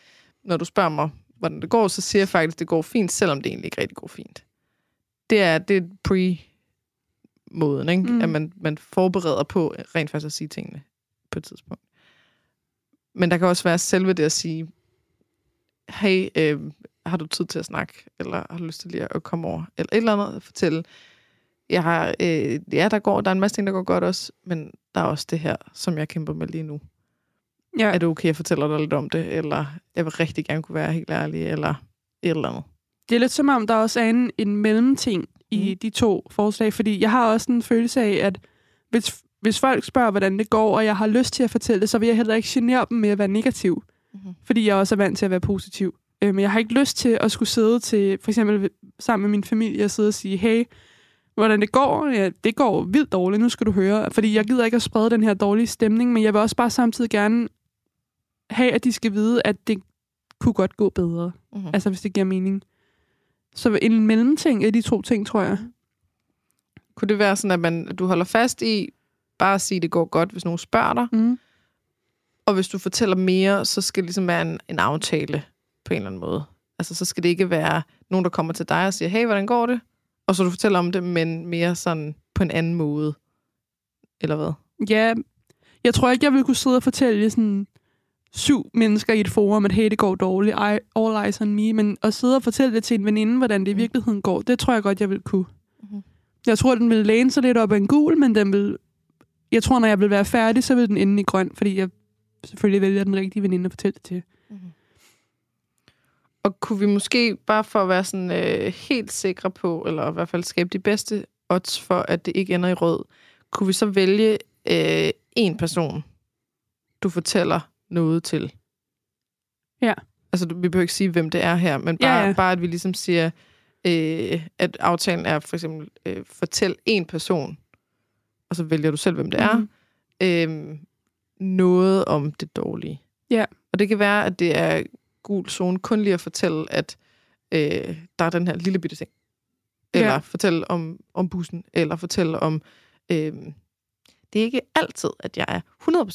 når du spørger mig, hvordan det går, så siger jeg faktisk, at det går fint, selvom det egentlig ikke rigtig går fint. Det er, det er pre-måden, ikke? Mm. at man, man forbereder på rent faktisk at sige tingene på et tidspunkt. Men der kan også være selve det at sige, hey, øh, har du tid til at snakke, eller har du lyst til lige at komme over, eller et eller andet at fortælle. Jeg har, øh, ja, der går, der er en masse ting, der går godt også, men der er også det her, som jeg kæmper med lige nu. Ja. Er det okay, jeg fortæller dig lidt om det, eller jeg vil rigtig gerne kunne være helt ærlig, eller et eller andet. Det er lidt som om, der også er en, en mellemting i Mm. de to forslag, fordi jeg har også en følelse af, at hvis, hvis folk spørger, hvordan det går, og jeg har lyst til at fortælle det, så vil jeg heller ikke genere dem med at være negativ, Mhm. fordi jeg også er vant til at være positiv. Øh, Men jeg har ikke lyst til at skulle sidde til, for eksempel sammen med min familie, og sidde og sige, hey, hvordan det går? Ja, det går vildt dårligt, nu skal du høre. Fordi jeg gider ikke at sprede den her dårlige stemning, men jeg vil også bare samtidig gerne have, at de skal vide, at det kunne godt gå bedre. Mm-hmm. Altså, hvis det giver mening. Så en mellemting af de to ting, tror jeg. Kunne det være sådan, at man, du holder fast i, bare at sige, at det går godt, hvis nogen spørger dig, Mm. og hvis du fortæller mere, så skal det ligesom være en, en aftale på en eller anden måde. Altså, så skal det ikke være nogen, der kommer til dig og siger, hey, hvordan går det? Og så du fortæller om det, men mere sådan på en anden måde. Eller hvad? Ja, jeg tror ikke, jeg ville kunne sidde og fortælle sådan syv mennesker i et forum, at hey, det går dårligt, I, all eyes on me, men at sidde og fortælle det til en veninde, hvordan det i Mm. virkeligheden går, det tror jeg godt, jeg vil kunne. Mhm. Jeg tror, den vil læne sig lidt op af en gul, men den vil... Jeg tror, når jeg vil være færdig, så vil den ende i grøn, fordi jeg selvfølgelig vælger den rigtige veninde at fortælle det til. Og kunne vi måske, bare for at være sådan øh, helt sikre på, eller i hvert fald skabe de bedste odds for, at det ikke ender i rød, kunne vi så vælge øh, en person, du fortæller noget til? Ja. Altså, vi behøver ikke sige, hvem det er her, men bare, Ja, ja, bare at vi ligesom siger, øh, at aftalen er for eksempel, øh, fortæl en person, og så vælger du selv, hvem det er, Mhm. øh, noget om det dårlige. Ja. Og det kan være, at det er gul zone kun lige at fortælle, at øh, der er den her lille bitte ting. Eller Ja. fortælle om, om bussen, eller fortælle om... Øh, det er ikke altid, at jeg er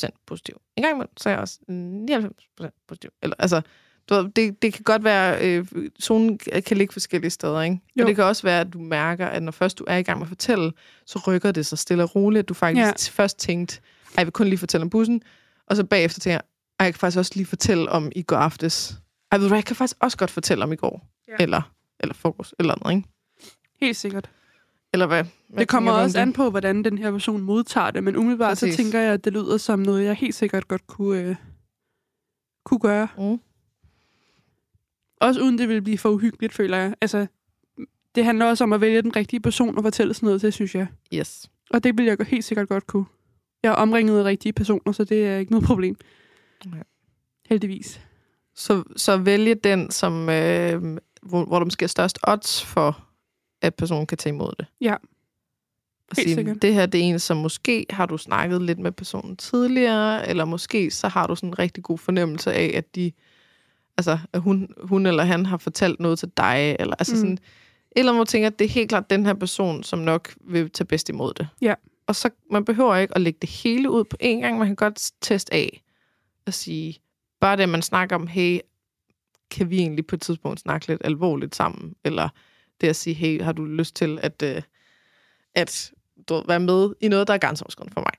100% positiv. En gang imellem, så er jeg også 99% positiv. Eller, altså, du ved, det, det kan godt være, øh, zonen kan ligge forskellige steder, ikke? Jo. Og det kan også være, at du mærker, at når først du er i gang med at fortælle, så rykker det sig stille og roligt, at du faktisk ja. først tænkte, "Ej, jeg vil kun lige fortælle om bussen, og så bagefter tænker jeg, "Ej, jeg kan faktisk også lige fortælle om i går aftes. Ej, ved du jeg kan faktisk også godt fortælle om i går. Ja. Eller, eller fokus, eller noget, ikke? Helt sikkert. Eller hvad? hvad Det kommer også an på, hvordan den her person modtager det, men umiddelbart så Præcis. tænker jeg, at det lyder som noget, jeg helt sikkert godt kunne, øh, kunne gøre. Mm. Også uden det vil blive for uhyggeligt, føler jeg. Altså, det handler også om at vælge den rigtige person og fortælle sådan noget til, synes jeg. Yes. Og det vil jeg helt sikkert godt kunne. Jeg er omringet af rigtige personer, så det er ikke noget problem. Okay. Heldigvis. Så, så vælge den, som, øh, hvor, hvor der måske er størst odds for, at personen kan tage imod det. Ja. Og Helt sige, sikkert. det her det er en, som måske har du snakket lidt med personen tidligere, eller måske så har du sådan en rigtig god fornemmelse af, at de, altså, at hun, hun eller han har fortalt noget til dig, eller altså Mm. sådan, eller du tænker, at det er helt klart den her person, som nok vil tage bedst imod det. Ja. Og så, man behøver ikke at lægge det hele ud på en gang, man kan godt teste af og sige, bare det, at man snakker om, hey, kan vi egentlig på et tidspunkt snakke lidt alvorligt sammen? Eller det at sige, hey, har du lyst til at, øh, at du være med i noget, der er grænseoverskridende for mig?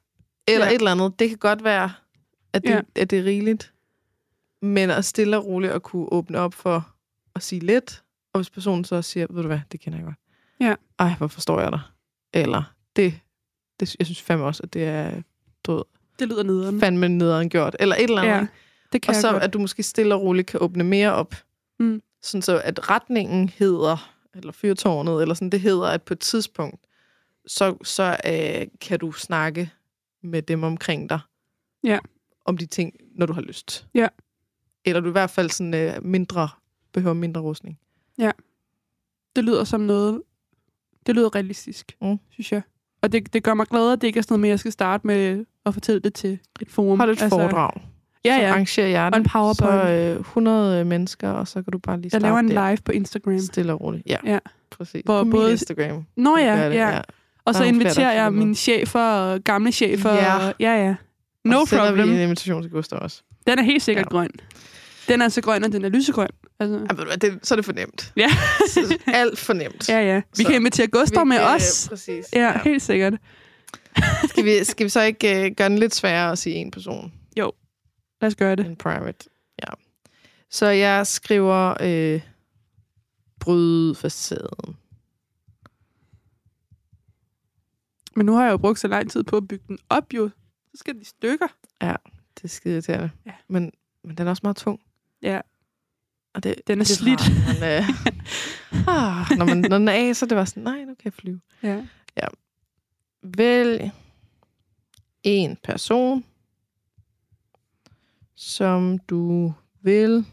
Eller Ja. et eller andet. Det kan godt være, at det, Ja. ja. at det er rigeligt. Men at stille og roligt at kunne åbne op for at sige lidt, og hvis personen så siger, ved du hvad, det kender jeg godt. Ja. Ej, hvor forstår jeg dig? Eller det, det jeg synes fandme også, at det er du ved, Det lyder nederen. fandme nederen gjort. Eller et eller andet. Ja, det kan Og så godt. at du måske stille og roligt kan åbne mere op. Mm. Sådan så at retningen hedder, eller fyrtårnet, eller sådan, det hedder, at på et tidspunkt, så, så øh, kan du snakke med dem omkring dig. Ja. Om de ting, når du har lyst. Ja. Eller du i hvert fald sådan øh, mindre, behøver mindre rustning. Det lyder som noget... Det lyder realistisk, Mm. synes jeg. Og det, det gør mig glad, at det ikke er sådan noget med, at jeg skal starte med at fortælle det til et forum. Hold et altså, foredrag. Ja, Så ja. arrangerer jeg det. Og en PowerPoint. Så øh, 100 mennesker, og så kan du bare lige Jeg starte laver en der. live på Instagram. Stille og roligt. Ja, Ja. præcis. Hvor På både- Instagram. Nå ja, det, ja. Og så er inviterer jeg mine chefer og gamle chefer. Ja. Og, ja, ja. No og så problem. vi en invitation til Gustav også. Den er helt sikkert Ja. ja. grøn. Den er så grøn, at den er lysegrøn. Altså, Ja, det, så er det for nemt. Ja. Så Alt for nemt. ja, ja. Vi Så- kan invitere Gustav med Vi- os. Præcis. Ja, helt sikkert. Skal, vi, skal vi så ikke uh, gøre den lidt sværere at sige en person Lad os gøre det. end private? Ja. Så jeg skriver øh, bryd facaden. Men nu har jeg jo brugt så lang tid på at bygge den op, jo. Så skal de i stykker. Det er skide irriterende. Ja. Men, men den er også meget tung. Ja. Og det, Den er det slidt. når man, øh, ah, når, man, når den er af, så er det var sådan, nej, nu kan jeg flyve. Ja. Vælg en person, som du vil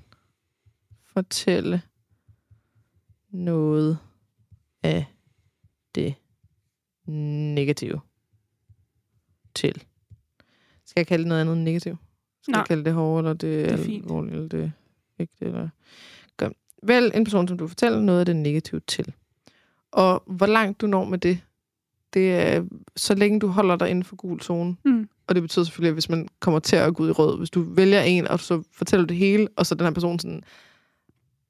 fortælle noget af det negative til. Skal jeg kalde det noget andet end negativt? Skal Nej. jeg kalde det hårdt, eller det, er fint. alvorligt, eller det ikke det, eller... Godt. Vælg en person, som du fortæller noget af det negative til. Og hvor langt du når med det, det er så længe du holder dig inden for gul zone. Mm. Og det betyder selvfølgelig, at hvis man kommer til at gå ud i rød, hvis du vælger en, og så fortæller du det hele, og så den her person sådan,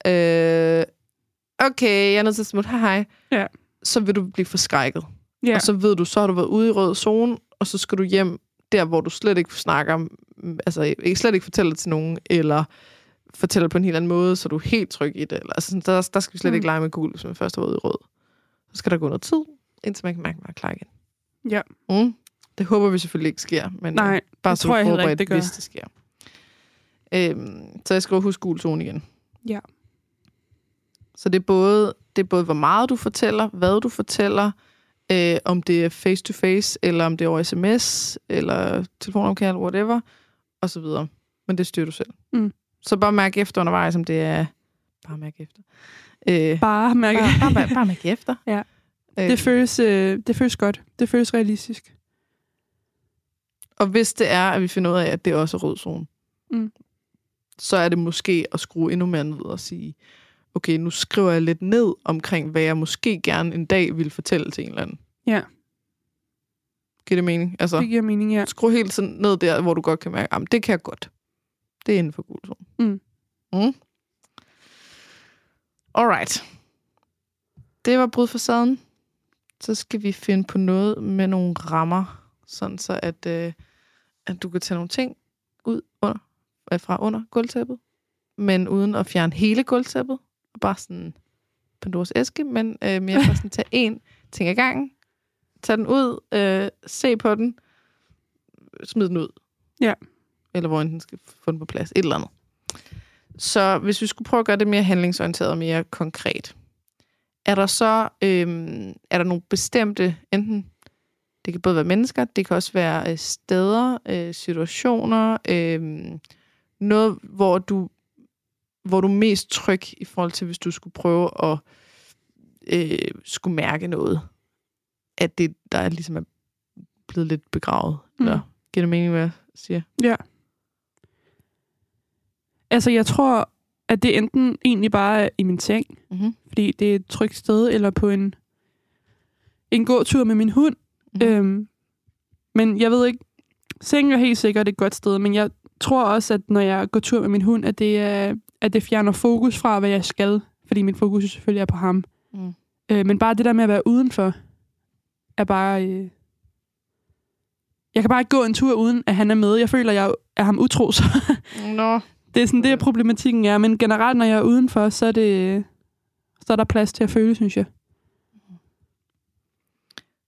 øh, okay, jeg er nødt til at smutte, hej hej, Ja. så vil du blive forskrækket. Ja. Og så ved du, så har du været ude i rød zone, og så skal du hjem der, hvor du slet ikke snakker, om- altså ikke slet ikke fortæller til nogen, eller fortæller på en helt anden måde, så du er helt tryg i det. Eller, altså, der, der skal vi slet Mm. ikke lege med gul, hvis man først har været i rød. Så skal der gå noget tid, indtil man kan mærke, at man er klar igen. Ja. Mm. Det håber vi selvfølgelig ikke sker, men Nej, øh, bare så tror jeg er heller ikke, det gør. hvis det sker. Øhm, så jeg skriver husk gul zone igen. Ja. Så det er, både, det er både, hvor meget du fortæller, hvad du fortæller, øh, om det er face-to-face, eller om det er over sms, eller telefonomkald, whatever, og så videre. Men det styrer du selv. Mm. Så bare mærk efter undervejs, om det er... Bare mærk efter. Øh, Bare mærke. bare, bare, bare, bare mærk efter. Ja. Øh, Det føles, øh, det føles godt. Det føles realistisk. Og hvis det er, at vi finder ud af, at det også er rød zone, Mm. så er det måske at skrue endnu mere ned og sige, okay, nu skriver jeg lidt ned omkring, hvad jeg måske gerne en dag vil fortælle til en eller anden. Ja. Giver det mening? Altså, Det giver mening, ja. skru helt sådan ned der, hvor du godt kan mærke, at det kan jeg godt. Det er inden for gul zone. Mm. Mm. Alright. Det var brudfacaden. Så skal vi finde på noget med nogle rammer, sådan så at, øh, at du kan tage nogle ting ud under, øh, fra under gulvtæppet, men uden at fjerne hele gulvtæppet. Og bare sådan Pandoras æske, men øh, mere bare sådan tage en ting ad gangen, tage den ud, øh, se på den, smid den ud. Ja. Eller hvor end den skal få den på plads. Et eller andet. Så hvis vi skulle prøve at gøre det mere handlingsorienteret og mere konkret, er der så øhm, er der nogle bestemte, enten det kan både være mennesker, det kan også være øh, steder, øh, situationer, øh, noget, hvor du hvor du er mest tryg i forhold til, hvis du skulle prøve at øh, skulle mærke noget, at det der er ligesom er blevet lidt begravet. Mm. Eller, giver det mening, hvad jeg siger? Ja. Altså, jeg tror, at det enten egentlig bare er i min seng, Mm-hmm. fordi det er et trygt sted, eller på en, en gåtur med min hund. Mm-hmm. Mm. Øhm, men jeg ved ikke, sengen er helt sikkert et godt sted, men jeg tror også, at når jeg går tur med min hund, at det, er, at det fjerner fokus fra, hvad jeg skal, fordi min fokus selvfølgelig er på ham. Mm. Øh, men bare det der med at være udenfor, er bare... Øh, jeg kan bare ikke gå en tur, uden at han er med. Jeg føler, jeg er ham utro, så Nå, det er sådan det, problematikken er. Men generelt, når jeg er udenfor, så er, det, så er der plads til at føle, synes jeg.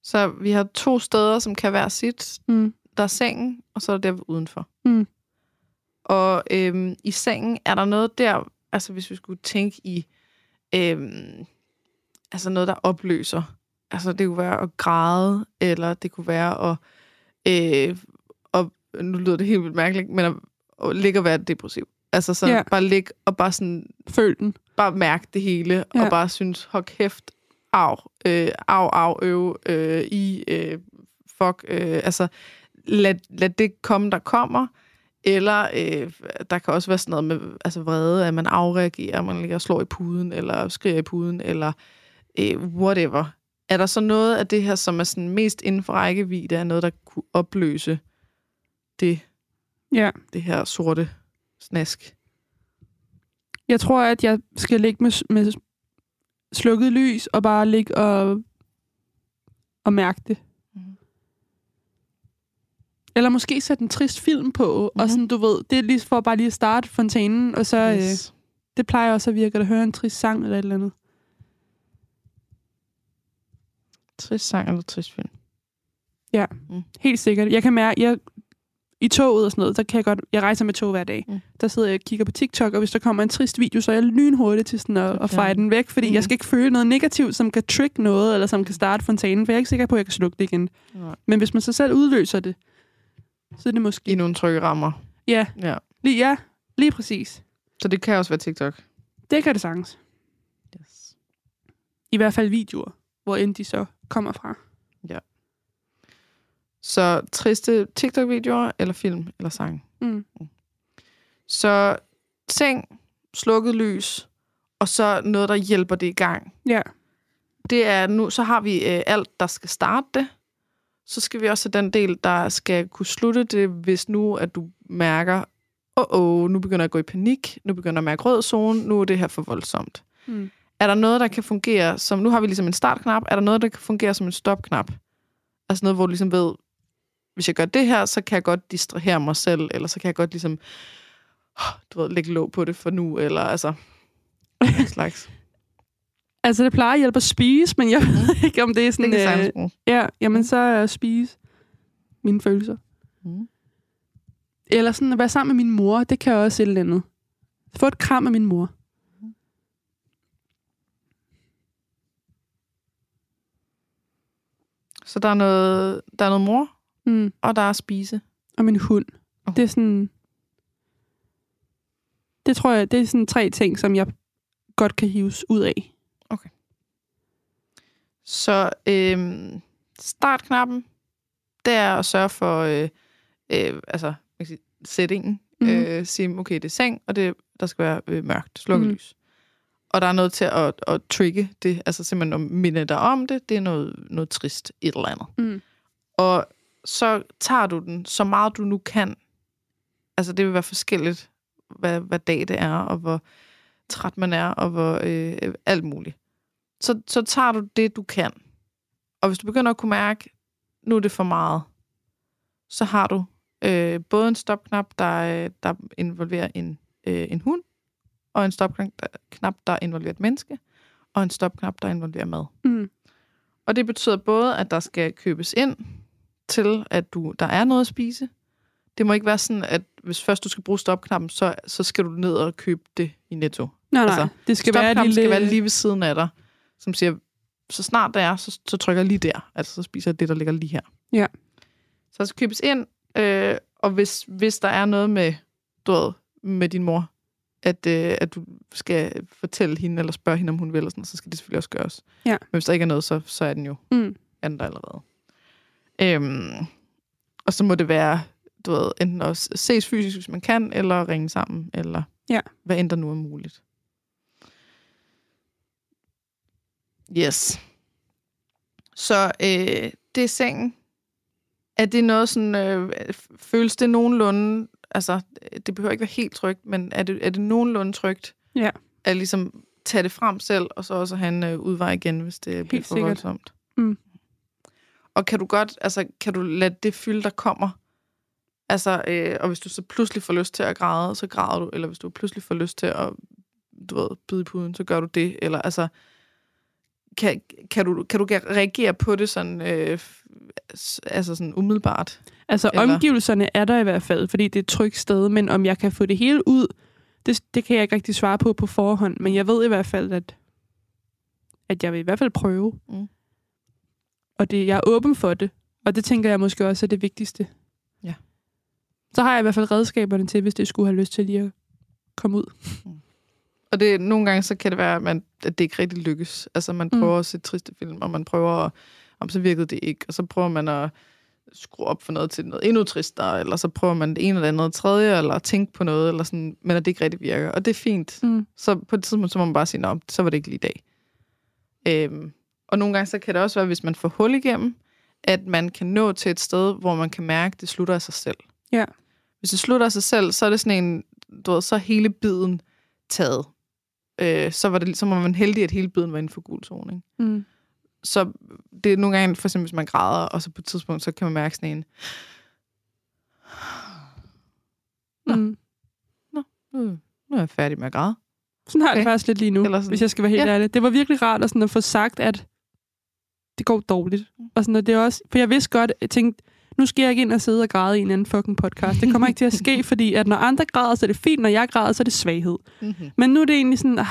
så vi har to steder, som kan være sit. Mm. Der er sengen, og så er der udenfor. Mm. Og øhm, i sengen er der noget der, altså hvis vi skulle tænke i, øhm, altså noget, der opløser. Altså det kunne være at græde, eller det kunne være at, øh, og nu lyder det helt vildt mærkeligt, men at, at ligge og være depressiv. Altså sådan, Ja. bare ligge og bare sådan Føl den. bare mærke det hele, ja. Og bare synes, hold kæft, af, øh, af, af, øv, øh, i, øh, fuck, øh, altså, lad, lad det komme, der kommer, eller øh, der kan også være sådan noget med altså vrede, at man afreagerer, man ligger og slår i puden, eller skriger i puden, eller øh, whatever. Er der så noget af det her, som er sådan mest inden for rækkevidde, er noget, der kunne opløse det, Ja. det her sorte snask. Jeg tror, at jeg skal ligge med, med slukket lys og bare ligge og, og mærke det. Mhm. Eller måske sætte en trist film på, mm-hmm. og Mhm. sådan, du ved, det er lige for bare lige at starte fontænen, og så, yes. øh, det plejer også at virke, at høre en trist sang eller et eller andet. Trist sang eller trist film. Helt sikkert. Jeg kan mærke, jeg, i toget og sådan noget, så kan jeg godt, jeg rejser med tog hver dag. Mm. Der sidder jeg og kigger på TikTok, og hvis der kommer en trist video, så er jeg lynhurtig til sådan at, at feje den væk, fordi Mm. jeg skal ikke føle noget negativt, som kan trick noget, eller som kan starte fontænen, for jeg er ikke sikker på, at jeg kan slukke det igen. Nej. Men hvis man så selv udløser det, så er det måske... I nogle trygge rammer. Ja, Ja. lige, ja, lige præcis. Så det kan også være TikTok. Det kan det sagtens. Yes. I hvert fald videoer, hvor end de så kommer fra. Så triste TikTok-videoer, eller film, eller sang. Mm. Så seng, slukket lys, og så noget, der hjælper det i gang. Ja. Det er nu, så har vi øh, alt, der skal starte det. Så skal vi også have den del, der skal kunne slutte det, hvis nu, at du mærker, åh, oh, oh, nu begynder jeg at gå i panik, nu begynder jeg at mærke rød zone, nu er det her for voldsomt. Mm. Er der noget, der kan fungere som, nu har vi ligesom en startknap, er der noget, der kan fungere som en stopknap? Altså noget, hvor du ligesom ved, hvis jeg gør det her, så kan jeg godt distrahere mig selv, eller så kan jeg godt ligesom, du ved, lægge låg på det for nu, eller altså, slags. Altså, det plejer at hjælpe at spise, men jeg ved ikke, om det er Det sådan... kan øh. Ja, jamen så er at spise mine følelser. Mm. Eller sådan at være sammen med min mor, det kan også et eller andet. Få et kram af min mor. Så der er noget, der er noget mor, Mm. og der er spise. Og min hund. Oh. Det er sådan... Det tror jeg, det er sådan tre ting, som jeg godt kan hives ud af. Så øhm, startknappen, det er at sørge for, øh, øh, altså, man kan sige, settingen. Mm. Øh, sige, okay, det er seng, og det, der skal være øh, mørkt, slukket Mhm. lys. Og der er noget til at, at trigge det, altså simpelthen at minde dig om det, det er noget, noget trist, et eller andet. Mm. Og så tager du den så meget du nu kan. Altså det vil være forskelligt, hvad, hvad dag det er, og hvor træt man er, og hvor øh, alt muligt. Så, så tager du det, du kan. Og hvis du begynder at kunne mærke, nu er det for meget, så har du øh, både en stopknap, der, øh, der involverer en, øh, en hund, og en stopknap, der, involverer et menneske, og en stopknap, der involverer mad. Mm. Og det betyder både, at der skal købes ind til, at du der er noget at spise. Det må ikke være sådan, at hvis først du skal bruge stopknappen, så, så skal du ned og købe det i Netto. Nej, nej. Altså, det skal være, lille... skal være lige ved siden af dig, som siger, så snart det er, så, så trykker jeg lige der. Altså, så spiser jeg det, der ligger lige her. Ja. Så der skal købes ind, øh, og hvis, hvis der er noget med, du ved, med din mor, at, øh, at du skal fortælle hende, eller spørge hende, om hun vil, eller sådan, så skal det selvfølgelig også gøres. Ja. Men hvis der ikke er noget, så, så er den jo Mm. der allerede. Øhm, og så må det være, du ved, enten også ses fysisk, hvis man kan, eller ringe sammen, eller Ja. hvad end der nu er muligt. Yes. Så øh, det er sengen. Er det noget sådan, øh, føles det nogenlunde, altså det behøver ikke være helt trygt, men er det, er det nogenlunde trygt? Ja. At ligesom tage det frem selv, og så også have en øh, udvej igen, hvis det bliver for sikkert. voldsomt. Mm. Og kan du godt, altså kan du lade det fylde, der kommer? Altså, øh, og hvis du så pludselig får lyst til at græde, så græder du, eller hvis du pludselig får lyst til at, du ved, bide i puden, så gør du det, eller altså, kan, kan, du, kan du reagere på det sådan, øh, altså sådan umiddelbart? Altså, Eller- Eller... omgivelserne er der i hvert fald, fordi det er et trygt sted, men om jeg kan få det hele ud, det, det kan jeg ikke rigtig svare på på forhånd, men jeg ved i hvert fald, at, at jeg vil i hvert fald prøve. Mm. Og det, jeg er åben for det, og det tænker jeg måske også er det vigtigste. Ja. Så har jeg i hvert fald redskaberne til, hvis det skulle have lyst til lige at komme ud. Og det, nogle gange så kan det være, at, man, at det ikke rigtig lykkes. Altså man Mm. prøver at se triste film, og man prøver, at, om så virkede det ikke, og så prøver man at skrue op for noget til noget endnu tristere, eller så prøver man det ene eller andet tredje, eller tænke på noget, eller sådan, men at det ikke rigtig virker. Og det er fint. Mm. Så på et tidspunkt, så må man bare sige, så var det ikke lige i dag. Øhm, og nogle gange, så kan det også være, hvis man får hul igennem, at man kan nå til et sted, hvor man kan mærke, at det slutter af sig selv. Ja. Hvis det slutter af sig selv, så er det sådan en, du ved, så hele biden taget. Øh, så, var det, så var man heldig, at hele biden var inden for gul zone. Ikke? Mm. Så det er nogle gange, for eksempel hvis man græder, og så på et tidspunkt, så kan man mærke sådan en, Nå. Mm. nu, nu er jeg færdig med at græde. Sådan har jeg det Okay. faktisk lidt lige nu, Eller sådan. hvis jeg skal være helt Ja. ærlig. Det var virkelig rart at, sådan at få sagt, at det går dårligt. Og sådan, at det er også, for jeg vidste godt, jeg tænkte, nu skal jeg ikke ind og sidde og græde i en anden fucking podcast. Det kommer ikke til at ske, fordi at når andre græder, så er det fint. Når jeg græder, så er det svaghed. Mm-hmm. Men nu er det egentlig sådan, ah,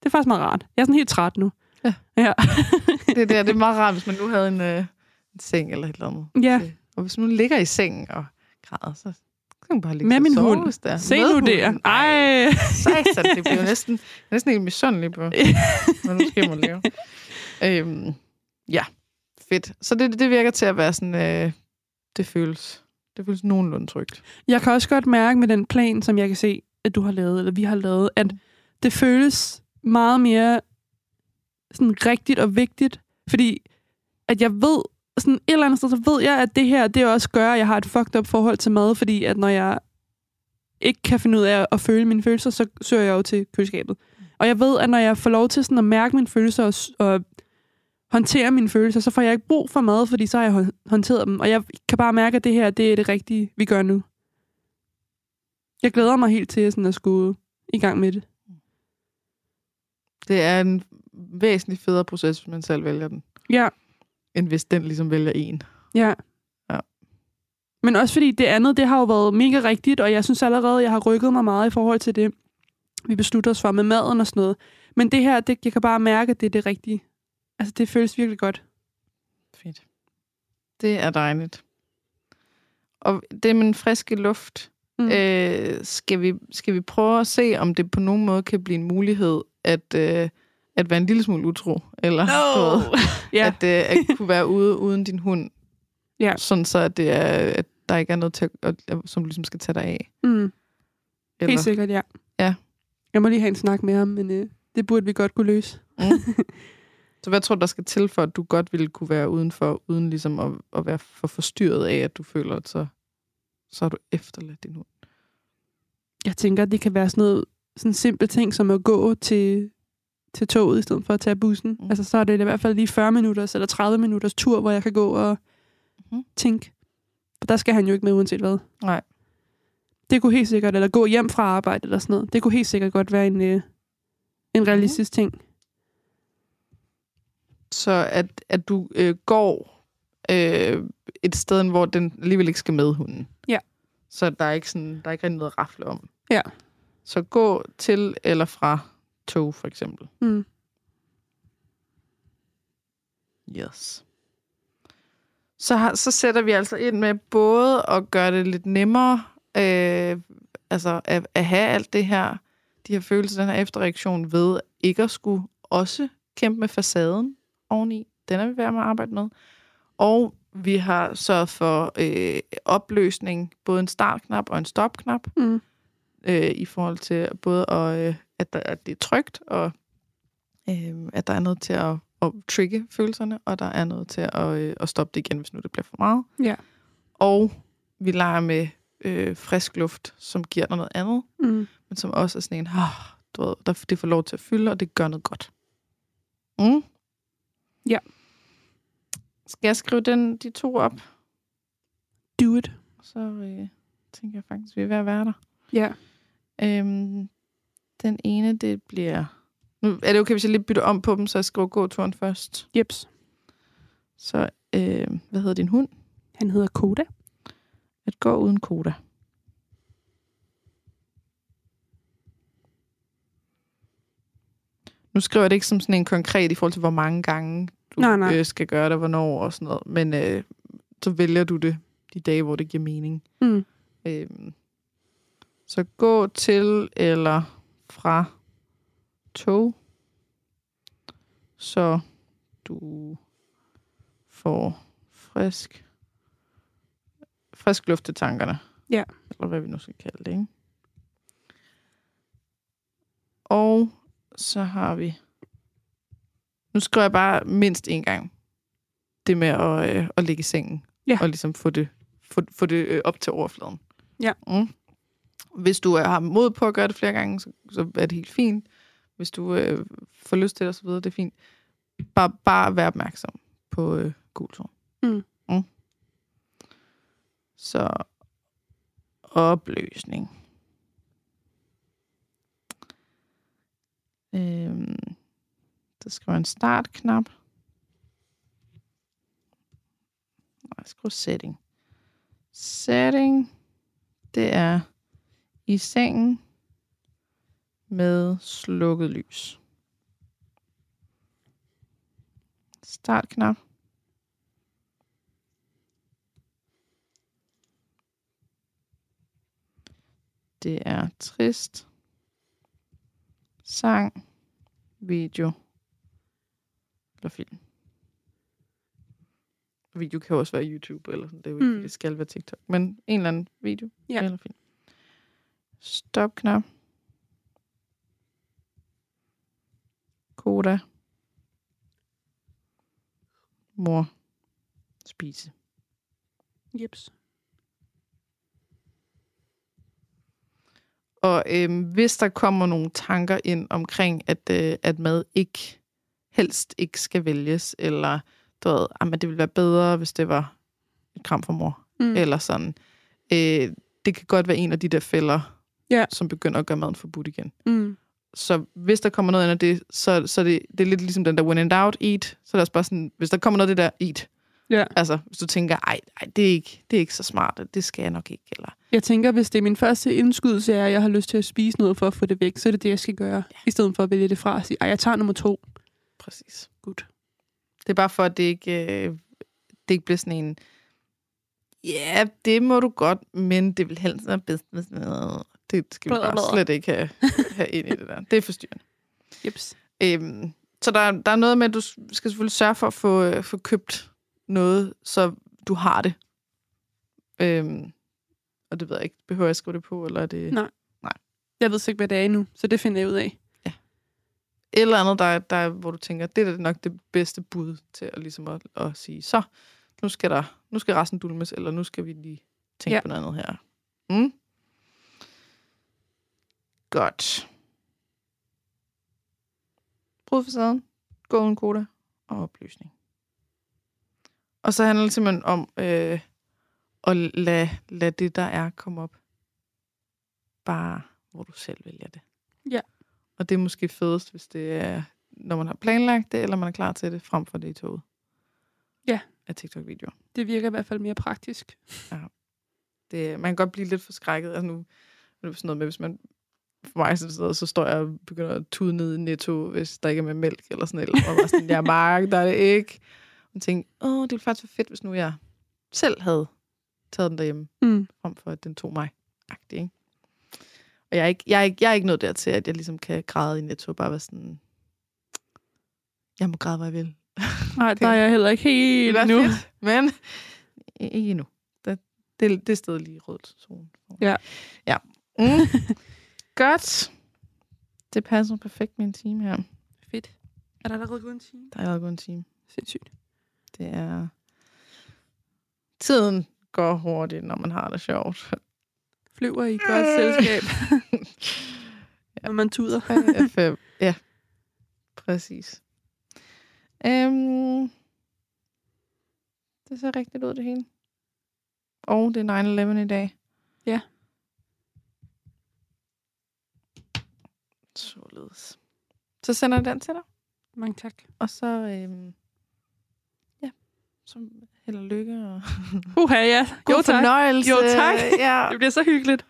det er faktisk meget rart. Jeg er sådan helt træt nu. Ja. Ja. Det, der, det er meget rart, hvis man nu havde en, øh, en seng eller et eller andet. ja. Og hvis man nu ligger i sengen og græder, så kan man bare ligge Med min og sove, hund. hvis det er. Se Med nu hunden. der. Ej. Satan, det bliver næsten, næsten helt misundelig på, hvad nu skal man lave. Øhm, ja, fedt. Så det, det virker til at være sådan, øh, det føles, det føles nogenlunde trygt. Jeg kan også godt mærke med den plan, som jeg kan se, at du har lavet, eller vi har lavet, at det føles meget mere sådan rigtigt og vigtigt, fordi at jeg ved, sådan et eller andet sted, så ved jeg, at det her, det også gør, at jeg har et fucked up forhold til mad, fordi at når jeg ikke kan finde ud af at føle mine følelser, så søger jeg jo til køleskabet. Og jeg ved, at når jeg får lov til sådan at mærke mine følelser og, og håndtere mine følelser, så får jeg ikke brug for mad, fordi så har jeg hå- håndteret dem. Og jeg kan bare mærke, at det her, det er det rigtige, vi gør nu. Jeg glæder mig helt til sådan at skulle i gang med det. Det er en væsentlig federe proces, hvis man selv vælger den, Ja, end hvis den ligesom vælger en. ja. Ja. Men også fordi det andet, det har jo været mega rigtigt, og jeg synes allerede, jeg har rykket mig meget i forhold til det, vi beslutter os for med maden og sådan noget. Men det her, det, jeg kan bare mærke, at det er det rigtige. Altså, det føles virkelig godt. Fedt. Det er dejligt. Og det med den friske luft, Mm. øh, skal, vi, skal vi prøve at se, om det på nogen måde kan blive en mulighed at, øh, at være en lille smule utro? Eller ved, ja. at, øh, at kunne være ude uden din hund. Ja. Sådan så, at, det er, at der ikke er noget, til, at, at, som du ligesom skal tage dig af. Mm. Eller, Helt sikkert, ja. Ja. Jeg må lige have en snak med ham, men øh, det burde vi godt kunne løse. Mm. Så hvad tror du, der skal til for, at du godt ville kunne være udenfor, uden ligesom at, at være for forstyrret af, at du føler, at så, så har du efterladt din hund? Jeg tænker, at det kan være sådan noget sådan en simpel ting, som at gå til, til toget, i stedet for at tage bussen. Mm. Mm. Altså, så er det i hvert fald lige 40 minutters eller 30 minutters tur, hvor jeg kan gå og Mhm. tænke. For der skal han jo ikke med, uanset hvad. Nej. Det kunne helt sikkert, eller gå hjem fra arbejde eller sådan noget. Det kunne helt sikkert godt være en, øh, en realistisk ting. Så at, at du øh, går øh, et sted, hvor den alligevel ikke skal med hunden. Ja. Så der er ikke, sådan, der er ikke rigtig noget at rafle om. Ja. Så gå til eller fra tog, for eksempel. Mm. Yes. Så, har, så sætter vi altså ind med både at gøre det lidt nemmere, øh, altså at, at have alt det her, de her følelser, den her efterreaktion ved ikke at skulle også kæmpe med facaden oveni. Den er vi ved med at arbejde med. Og vi har sørget for øh, opløsning, både en startknap og en stopknap, Mm. øh, i forhold til både, at, øh, at, der, at det er trygt, og øh, at der er noget til at, at trigge følelserne, og der er noget til at, øh, at stoppe det igen, hvis nu det bliver for meget. Ja. Og vi leger med øh, frisk luft, som giver dig noget andet, Mm. men som også er sådan en, oh, du ved, der, det får lov til at fylde, og det gør noget godt. Mm? Ja. Skal jeg skrive den, de to op? Do it. Så øh, tænker jeg faktisk, vi er ved at være der. Ja. Øhm, den ene, det bliver... Nu er det okay, hvis jeg lige bytter om på dem, så jeg skriver gåturen først. Jeps. Så, øh, hvad hedder din hund? Han hedder Koda. At gå uden koda. Nu skriver jeg det ikke som sådan en konkret i forhold til, hvor mange gange du Nej, nej. Øh, skal gøre det, hvornår og sådan noget. Men øh, så vælger du det de dage, hvor det giver mening. Mm. Øhm, så gå til eller fra tog, så du får frisk, frisk luft til tankerne. Ja. Eller hvad vi nu skal kalde det, ikke? Og så har vi... Nu skriver jeg bare mindst en gang. Det med at, øh, at ligge i sengen. Ja. Og ligesom få det, få, få det øh, op til overfladen. Ja. Mm. Hvis du øh, har mod på at gøre det flere gange, så, så er det helt fint. Hvis du øh, får lyst til det, og så videre, det er fint. Bare, bare vær opmærksom på øh, gultone. Mm. Mm. Så opløsning. Øhm, der skriver en startknap. Nej, skriv setting. Setting, det er i sengen med slukket lys. Startknap. Det er trist. Sang, video eller film. Video kan også være YouTube, eller sådan. Det er jo ikke, Mm. det skal være TikTok. Men en eller anden video Ja. eller film. Stop-knap. Koda. Mor. Spise. Jeps. Og øhm, hvis der kommer nogle tanker ind omkring, at, øh, at mad ikke helst ikke skal vælges, eller du ved, at det ville være bedre, hvis det var et kram for mor, Mm. mm. eller sådan. Øh, det kan godt være en af de der fælder, Ja. som begynder at gøre maden forbudt igen. Mm. Så hvis der kommer noget ind af det, så, så det, det er lidt ligesom den der when in doubt, eat. Så er det også bare sådan, hvis der kommer noget af det der, eat. Ja. Altså, hvis du tænker, ej, ej det, er ikke, det er ikke så smart, det skal jeg nok ikke. Eller, Jeg tænker, hvis det er min første indskydelse, er, at jeg har lyst til at spise noget for at få det væk, så er det det, jeg skal gøre. Ja. I stedet for at vælge det fra og sige, ej, jeg tager nummer to. præcis. Godt. Det er bare for, at det ikke, øh, det ikke bliver sådan en, ja, det må du godt, men det vil helst være bedst, hvis det skal vi bare slet ikke have, have ind i det der. Det er forstyrrende. Jeps. Øhm, så der, der er noget med, at du skal selvfølgelig sørge for at få, øh, få købt noget, så du har det. Øhm, og det ved jeg ikke, behøver jeg skrive det på, eller er det Nej. Jeg ved så ikke, hvad det er endnu, så det finder jeg ud af. et eller andet, der, der, hvor du tænker, det er nok det bedste bud til at, ligesom at, at sige, så nu skal, der, nu skal resten dulmes, eller nu skal vi lige tænke Ja. ja. på noget andet her. Mm? Godt. Brud facaden, golden koda og opløsning. Og så handler det simpelthen om øh, at lade, lade det, der er, komme op. Bare hvor du selv vælger det. Ja. Og det er måske fedest, hvis det er, når man har planlagt det, eller man er klar til det, frem for det i toget. Ja. Af TikTok-videoer. Det virker i hvert fald mere praktisk. Det, man kan godt blive lidt forskrækket. Altså nu, nu er det sådan noget med, hvis man for mig så, så, så står jeg og begynder at tude ned i netto, hvis der ikke er med mælk eller sådan noget. Og bare sådan, jeg mark, der er det ikke. Og tænkte, åh, det ville faktisk være fedt, hvis nu jeg selv havde taget den derhjemme, Mm. frem for at den tog mig. Agtig, ikke? Og jeg er, ikke, jeg, er ikke, jeg er ikke nået dertil, at jeg ligesom kan græde i netto, bare være sådan, jeg må græde, hvad jeg vil. Nej, der er jeg heller ikke Det helt er nu. fedt, men ikke endnu. Det, det, det stadig lige rødt zone. Ja. Ja. Mm. Godt. Det passer perfekt med en time her. Fedt. Er der allerede gået en time? Der er allerede gået en time. Sindssygt. Det er... Tiden går hurtigt, når man har det sjovt. Flyver i godt selskab. Ja. Når man tuder. Tre af fem. Ja, præcis. Øhm, det ser rigtigt ud, det hele. Og det er 9-11 i dag. Ja. Således. Så sender jeg den til dig. Mange tak. Og så, øhm, så held og lykke og Uha, ja. god Jo, tak. fornøjelse. Jo, tak. Ja. Det bliver så hyggeligt.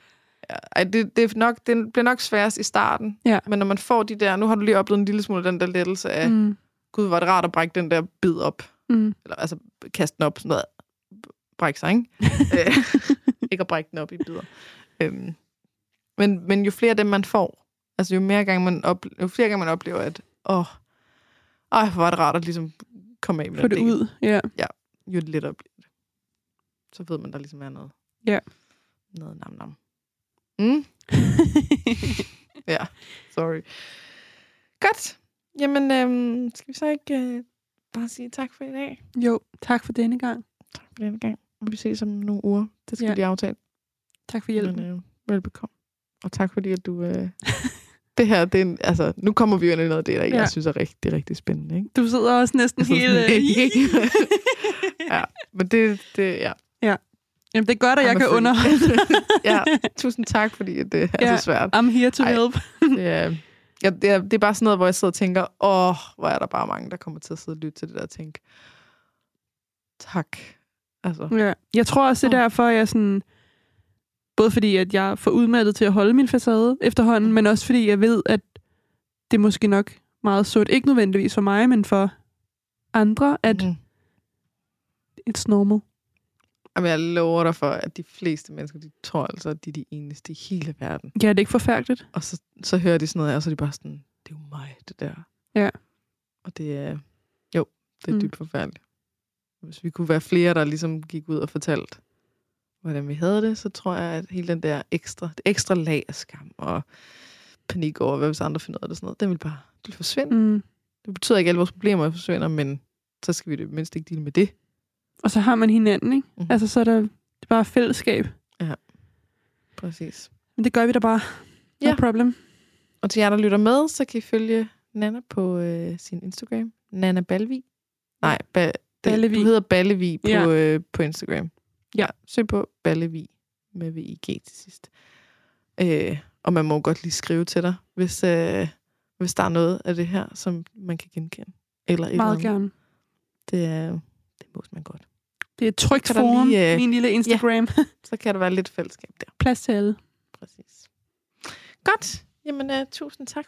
Ja, ej, det, det, er nok, det bliver nok sværest i starten. Ja. Men når man får de der, nu har du lige oplevet en lille smule den der lettelse af, mm. Gud, hvor er det rart at brække den der bid op. Mm. Eller altså, kaste den op, sådan noget. Brække sig, ikke? Øh, ikke at brække den op i bidder. Øhm, men, men jo flere af dem, man får, altså jo, mere gang man oplever, jo flere gange man oplever, at åh, ej, hvor var det rart at ligesom komme af med Få det del, ud. Ja. jo lettere bliver det. Så ved man, der ligesom er noget. Ja. Noget nam nam. Mm? Ja, sorry. Godt. Jamen, øhm, skal vi så ikke øh, bare sige tak for i dag? jo, tak for denne gang. Tak for denne gang. Vi ses om nogle uger. Det skal Ja. ja. vi aftale. Tak for hjælpen. Men, øh, velbekomme. Og tak fordi, at du... Øh, det her, det er en, altså, nu kommer vi jo ind i noget af det, der Ja. jeg synes er rigtig, rigtig spændende. Ikke? Du sidder også næsten Jeg sidder helt... sådan- øh, ja, men det, det ja. Jamen, det er godt, at jeg I'm kan a under... freak. ja, tusind tak, fordi det er Ja. ja. så svært. I'm here to Ej. help. Er, ja, det, er, det er bare sådan noget, hvor jeg sidder og tænker, åh, hvor er der bare mange, der kommer til at sidde og lytte til det der og tænke, tak. Altså, Ja. Jeg tror også, det er derfor, jeg sådan... Både fordi, at jeg for udmattet til at holde min facade efterhånden, men også fordi, jeg ved, at det er måske nok meget sundt. Ikke nødvendigvis for mig, men for andre, at mm. it's normal. Jamen, jeg lover dig for, at de fleste mennesker, de tror altså, at de er de eneste i hele verden. Ja, det er ikke forfærdeligt. Og så, så hører de sådan noget, og så er de bare sådan, det er jo mig, det der. Ja. Og det er, jo, det er mm. dybt forfærdeligt. Hvis vi kunne være flere, der ligesom gik ud og fortalte, hvordan vi havde det, så tror jeg, at hele den der ekstra, det ekstra lag af skam og panik over, hvad hvis andre finder ud af det, sådan noget, den vil bare det vil forsvinde. Mm. Mm. Det betyder ikke, at alle vores problemer forsvinder, men så skal vi det mindst ikke dele med det. Og så har man hinanden, ikke? Mhm. Altså, så er der det er bare fællesskab. Præcis. Men det gør vi da bare. No Ja. problem. Og til jer, der lytter med, så kan I følge Nana på øh, sin Instagram. Nana Balvi. Nej, ba- det, Ballevi. du hedder Ballevi på, Ja. øh, på Instagram. Ja. Søg på Ballevi med VIG til sidst. Øh, og man må godt lige skrive til dig, hvis, øh, hvis der er noget af det her, som man kan genkende. Eller et Meget eller andet. gerne. Det, er, det må man godt. Det er et trygt forum, lige, øh, min lille Instagram. Ja. Så kan der være lidt fællesskab der. Plads til alle. Præcis. Godt. Jamen, uh, tusind tak